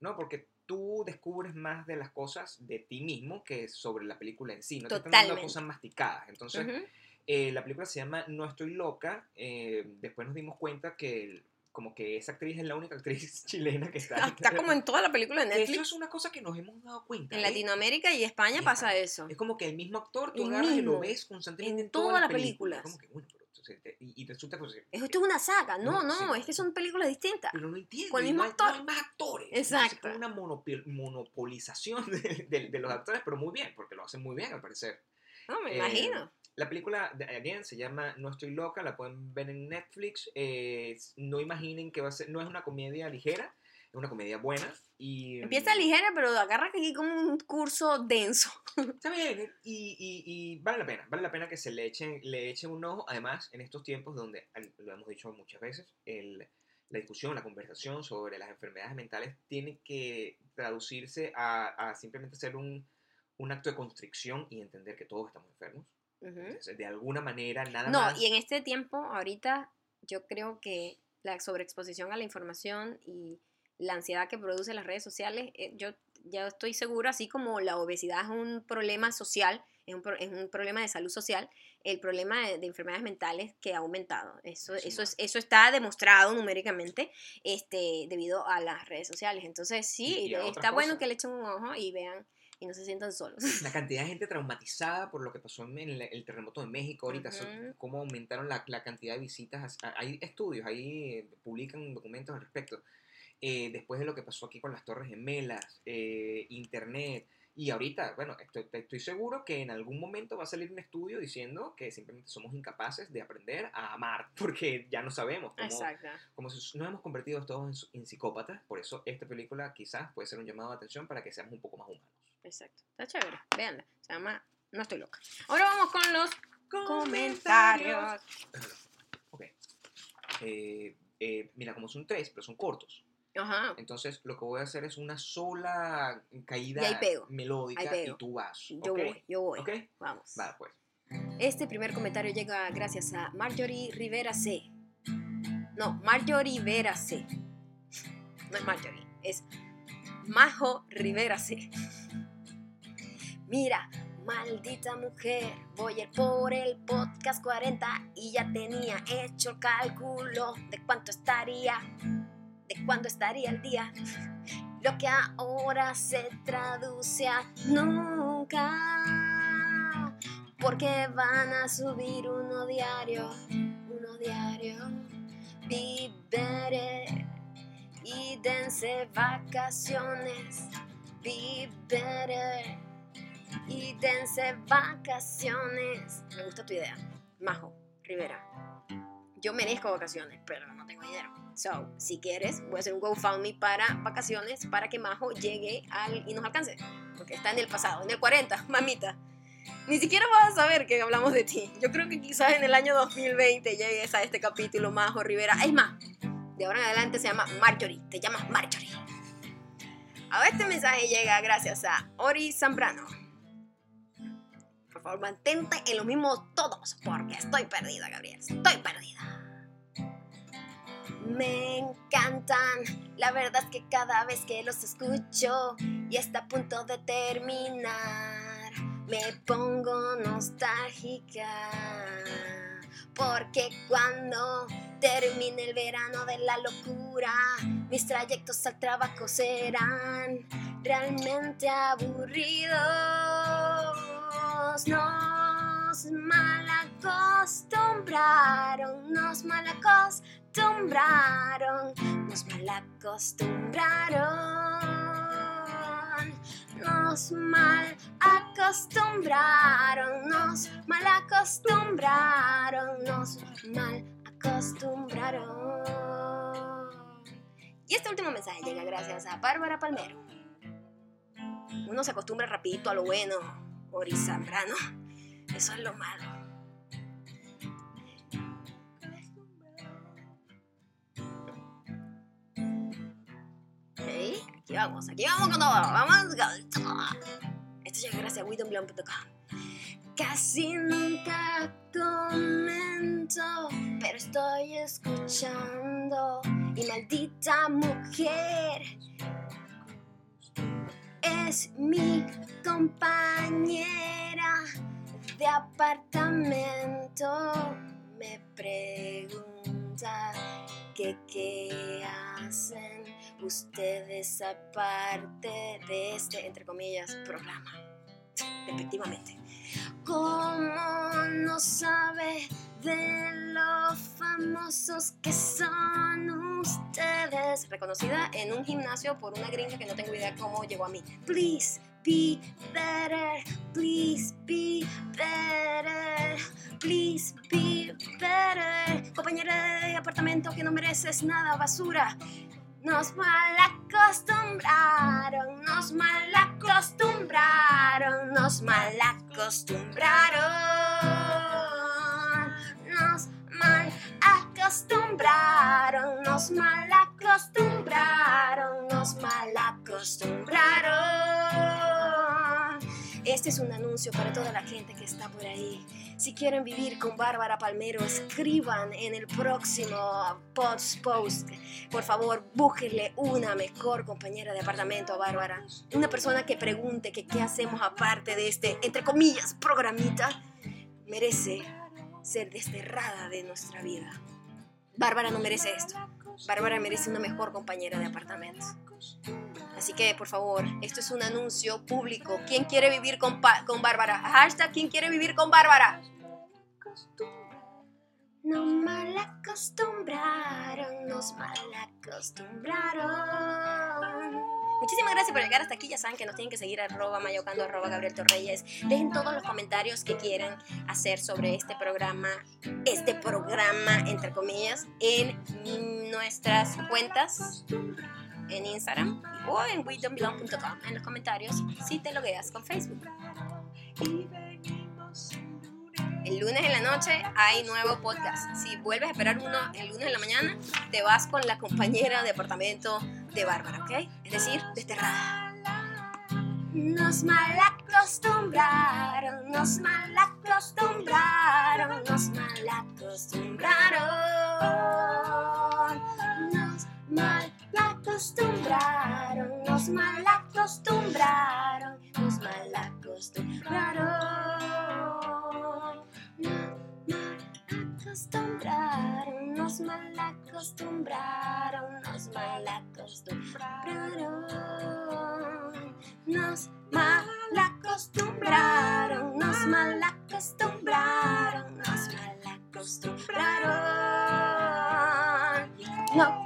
Speaker 2: ¿no? Porque tú descubres más de las cosas de ti mismo que sobre la película en sí, no te están dando
Speaker 1: Totalmente.
Speaker 2: cosas masticadas. Entonces, eh, la película se llama No estoy loca. eh, después nos dimos cuenta que como que esa actriz es la única actriz chilena que está.
Speaker 1: Está como en toda la película de
Speaker 2: Eso
Speaker 1: Netflix.
Speaker 2: es una cosa que nos hemos dado cuenta.
Speaker 1: En
Speaker 2: ¿eh?
Speaker 1: Latinoamérica y España pasa eso.
Speaker 2: Es como que el mismo actor, tú
Speaker 1: El
Speaker 2: agarras y lo ves constantemente
Speaker 1: En
Speaker 2: en, todas
Speaker 1: todas
Speaker 2: las
Speaker 1: las
Speaker 2: películas.
Speaker 1: películas.
Speaker 2: Como que, bueno, y, y resulta pues,
Speaker 1: Esto es una saga. No,
Speaker 2: No,
Speaker 1: no,
Speaker 2: sí.
Speaker 1: es que son películas distintas.
Speaker 2: pero no entiendo.
Speaker 1: Con el mismo
Speaker 2: no hay,
Speaker 1: actor.
Speaker 2: no hay más actores.
Speaker 1: Exacto.
Speaker 2: Es una monopolización de, de- de los actores, pero muy bien, porque lo hacen muy bien al parecer.
Speaker 1: No, me
Speaker 2: Eh,
Speaker 1: imagino.
Speaker 2: La película, again, se llama No estoy loca, la pueden ver en Netflix. eh, no imaginen que va a ser, no es una comedia ligera, una comedia buena. Y,
Speaker 1: Empieza ligera, pero agarra aquí como un curso denso.
Speaker 2: Está bien, y, y- y vale la pena, vale la pena que se le echen, le echen un ojo. Además, en estos tiempos donde, lo hemos dicho muchas veces, el- la discusión, la conversación sobre las enfermedades mentales tiene que traducirse a, a simplemente ser un, un acto de constricción y entender que todos estamos enfermos.
Speaker 1: Ujú.
Speaker 2: Entonces, de alguna manera, nada
Speaker 1: No,
Speaker 2: más.
Speaker 1: y en este tiempo, ahorita, yo creo que la sobreexposición a la información y la ansiedad que produce las redes sociales, eh, yo ya estoy segura, así como la obesidad es un problema social, es un, pro- es un problema de salud social, el problema de, de enfermedades mentales que ha aumentado. Eso,
Speaker 2: Sin
Speaker 1: eso, es, eso está demostrado numéricamente este, debido a las redes sociales. Entonces, sí,
Speaker 2: Y- y
Speaker 1: está bueno
Speaker 2: cosas.
Speaker 1: que le echen un ojo y vean y no se sientan solos.
Speaker 2: La cantidad de gente traumatizada por lo que pasó en el, el terremoto de México ahorita, eso-
Speaker 1: Ujú.
Speaker 2: cómo aumentaron la, la cantidad de visitas. Hay estudios, ahí publican documentos al respecto. Eh, después de lo que pasó aquí con las Torres Gemelas, eh, Internet. Y ahorita, bueno, estoy, estoy seguro que en algún momento va a salir un estudio diciendo que simplemente somos incapaces de aprender a amar, porque ya no sabemos cómo,
Speaker 1: Exacto.
Speaker 2: como si nos hemos convertido todos en, en psicópatas. Por eso esta película quizás puede ser un llamado de atención para que seamos un poco más humanos.
Speaker 1: Exacto. Está chévere. Véanla. Se llama No estoy loca. Ahora vamos con los comentarios.
Speaker 2: Ok. Eh, eh, mira, como son tres, pero son cortos.
Speaker 1: Ajá.
Speaker 2: Entonces, lo que voy a hacer es una sola caída melódica y tú vas.
Speaker 1: Yo voy, yo voy.
Speaker 2: ¿Ok?
Speaker 1: Vamos.
Speaker 2: Vale, pues.
Speaker 1: Este primer comentario llega gracias a Marjorie Rivera C. No, Marjorie Rivera C. No es Marjorie, es Majo Rivera C. Mira, maldita mujer, voy a ir por el podcast 40 y ya tenía hecho el cálculo de cuánto estaría, de cuánto estaría el día. Lo que ahora se traduce a nunca. Porque van a subir uno diario, uno diario. Better y dense vacaciones. Better y dense vacaciones. Me gusta tu idea. Majo, Rivera. Yo merezco vacaciones, pero no tengo dinero. So, si quieres, voy a hacer un GoFundMe para vacaciones para que Majo llegue al, y nos alcance. Porque está en el pasado, en el 40, mamita. Ni siquiera vas a saber que hablamos de ti. Yo creo que quizás en el año 2020 llegues a este capítulo, Majo Rivera. Es más, de ahora en adelante se llama Marjorie. Te llamas Marjorie. Ahora este mensaje llega gracias a Ori Zambrano. Favor, mantente en lo mismo todos, porque estoy perdida, Gabriel. Estoy perdida. Me encantan, la verdad es que cada vez que los escucho y está a punto de terminar, me pongo nostálgica. Porque cuando termine el verano de la locura, mis trayectos al trabajo serán realmente aburridos. Nos malacostumbraron, nos malacostumbraron, nos malacostumbraron, nos malacostumbraron, nos malacostumbraron, nos malacostumbraron. Y este último mensaje llega gracias a Bárbara Palmero. Uno se acostumbra rapidito a lo bueno, Ori Zambrano. Eso es lo malo. Ok, aquí vamos, aquí vamos con todo. Vamos con todo. Esto llega gracias a widowblom.com. Casi nunca comento, pero estoy escuchando. Y maldita mujer es mi compañera de apartamento. Me pregunta que qué hacen ustedes aparte de este, entre comillas, programa. Efectivamente. ¿Cómo no sabe de lo famosos que son ustedes? Reconocida en un gimnasio por una gringa que no tengo idea cómo llegó a mí. Please be better, please be better, please be better. Compañera de apartamento que no mereces nada, basura. Nos malacostumbraron, nos malacostumbraron, nos malacostumbraron, nos malacostumbraron, nos malacostumbraron, nos malacostumbraron. Este es un anuncio para toda la gente que está por ahí. Si quieren vivir con Bárbara Palmero, escriban en el próximo post. post. Por favor, búsquenle una mejor compañera de apartamento a Bárbara. Una persona que pregunte que qué hacemos aparte de este, entre comillas, programita. Merece ser desterrada de nuestra vida. Bárbara no merece esto. Bárbara merece una mejor compañera de apartamento. Así que, por favor, esto es un anuncio público. ¿Quién quiere vivir con, con Bárbara? Hashtag, ¿quién quiere vivir con Bárbara? Nos malacostumbraron, nos malacostumbraron. Muchísimas gracias por llegar hasta aquí. Ya saben que nos tienen que seguir arroba mayocando, arroba Gabriel Torreyes. Dejen todos los comentarios que quieran hacer sobre este programa, este programa, entre comillas, en nuestras cuentas en Instagram o en wisdombelong.com en los comentarios si te logueas con Facebook. El lunes en la noche hay nuevo podcast. Si vuelves a esperar uno el lunes en la mañana, te vas con la compañera de apartamento de Bárbara, ¿ok? Es decir, desterrada. Nos malacostumbraron, nos malacostumbraron, nos malacostumbraron, nos Acostumbraron nos malacostumbraron, nos malacostumbraron. Malacostumbraron, nos malacostumbraron, nos malacostumbraron. Nos malacostumbraron, nos malacostumbraron, nos malacostumbraron. No.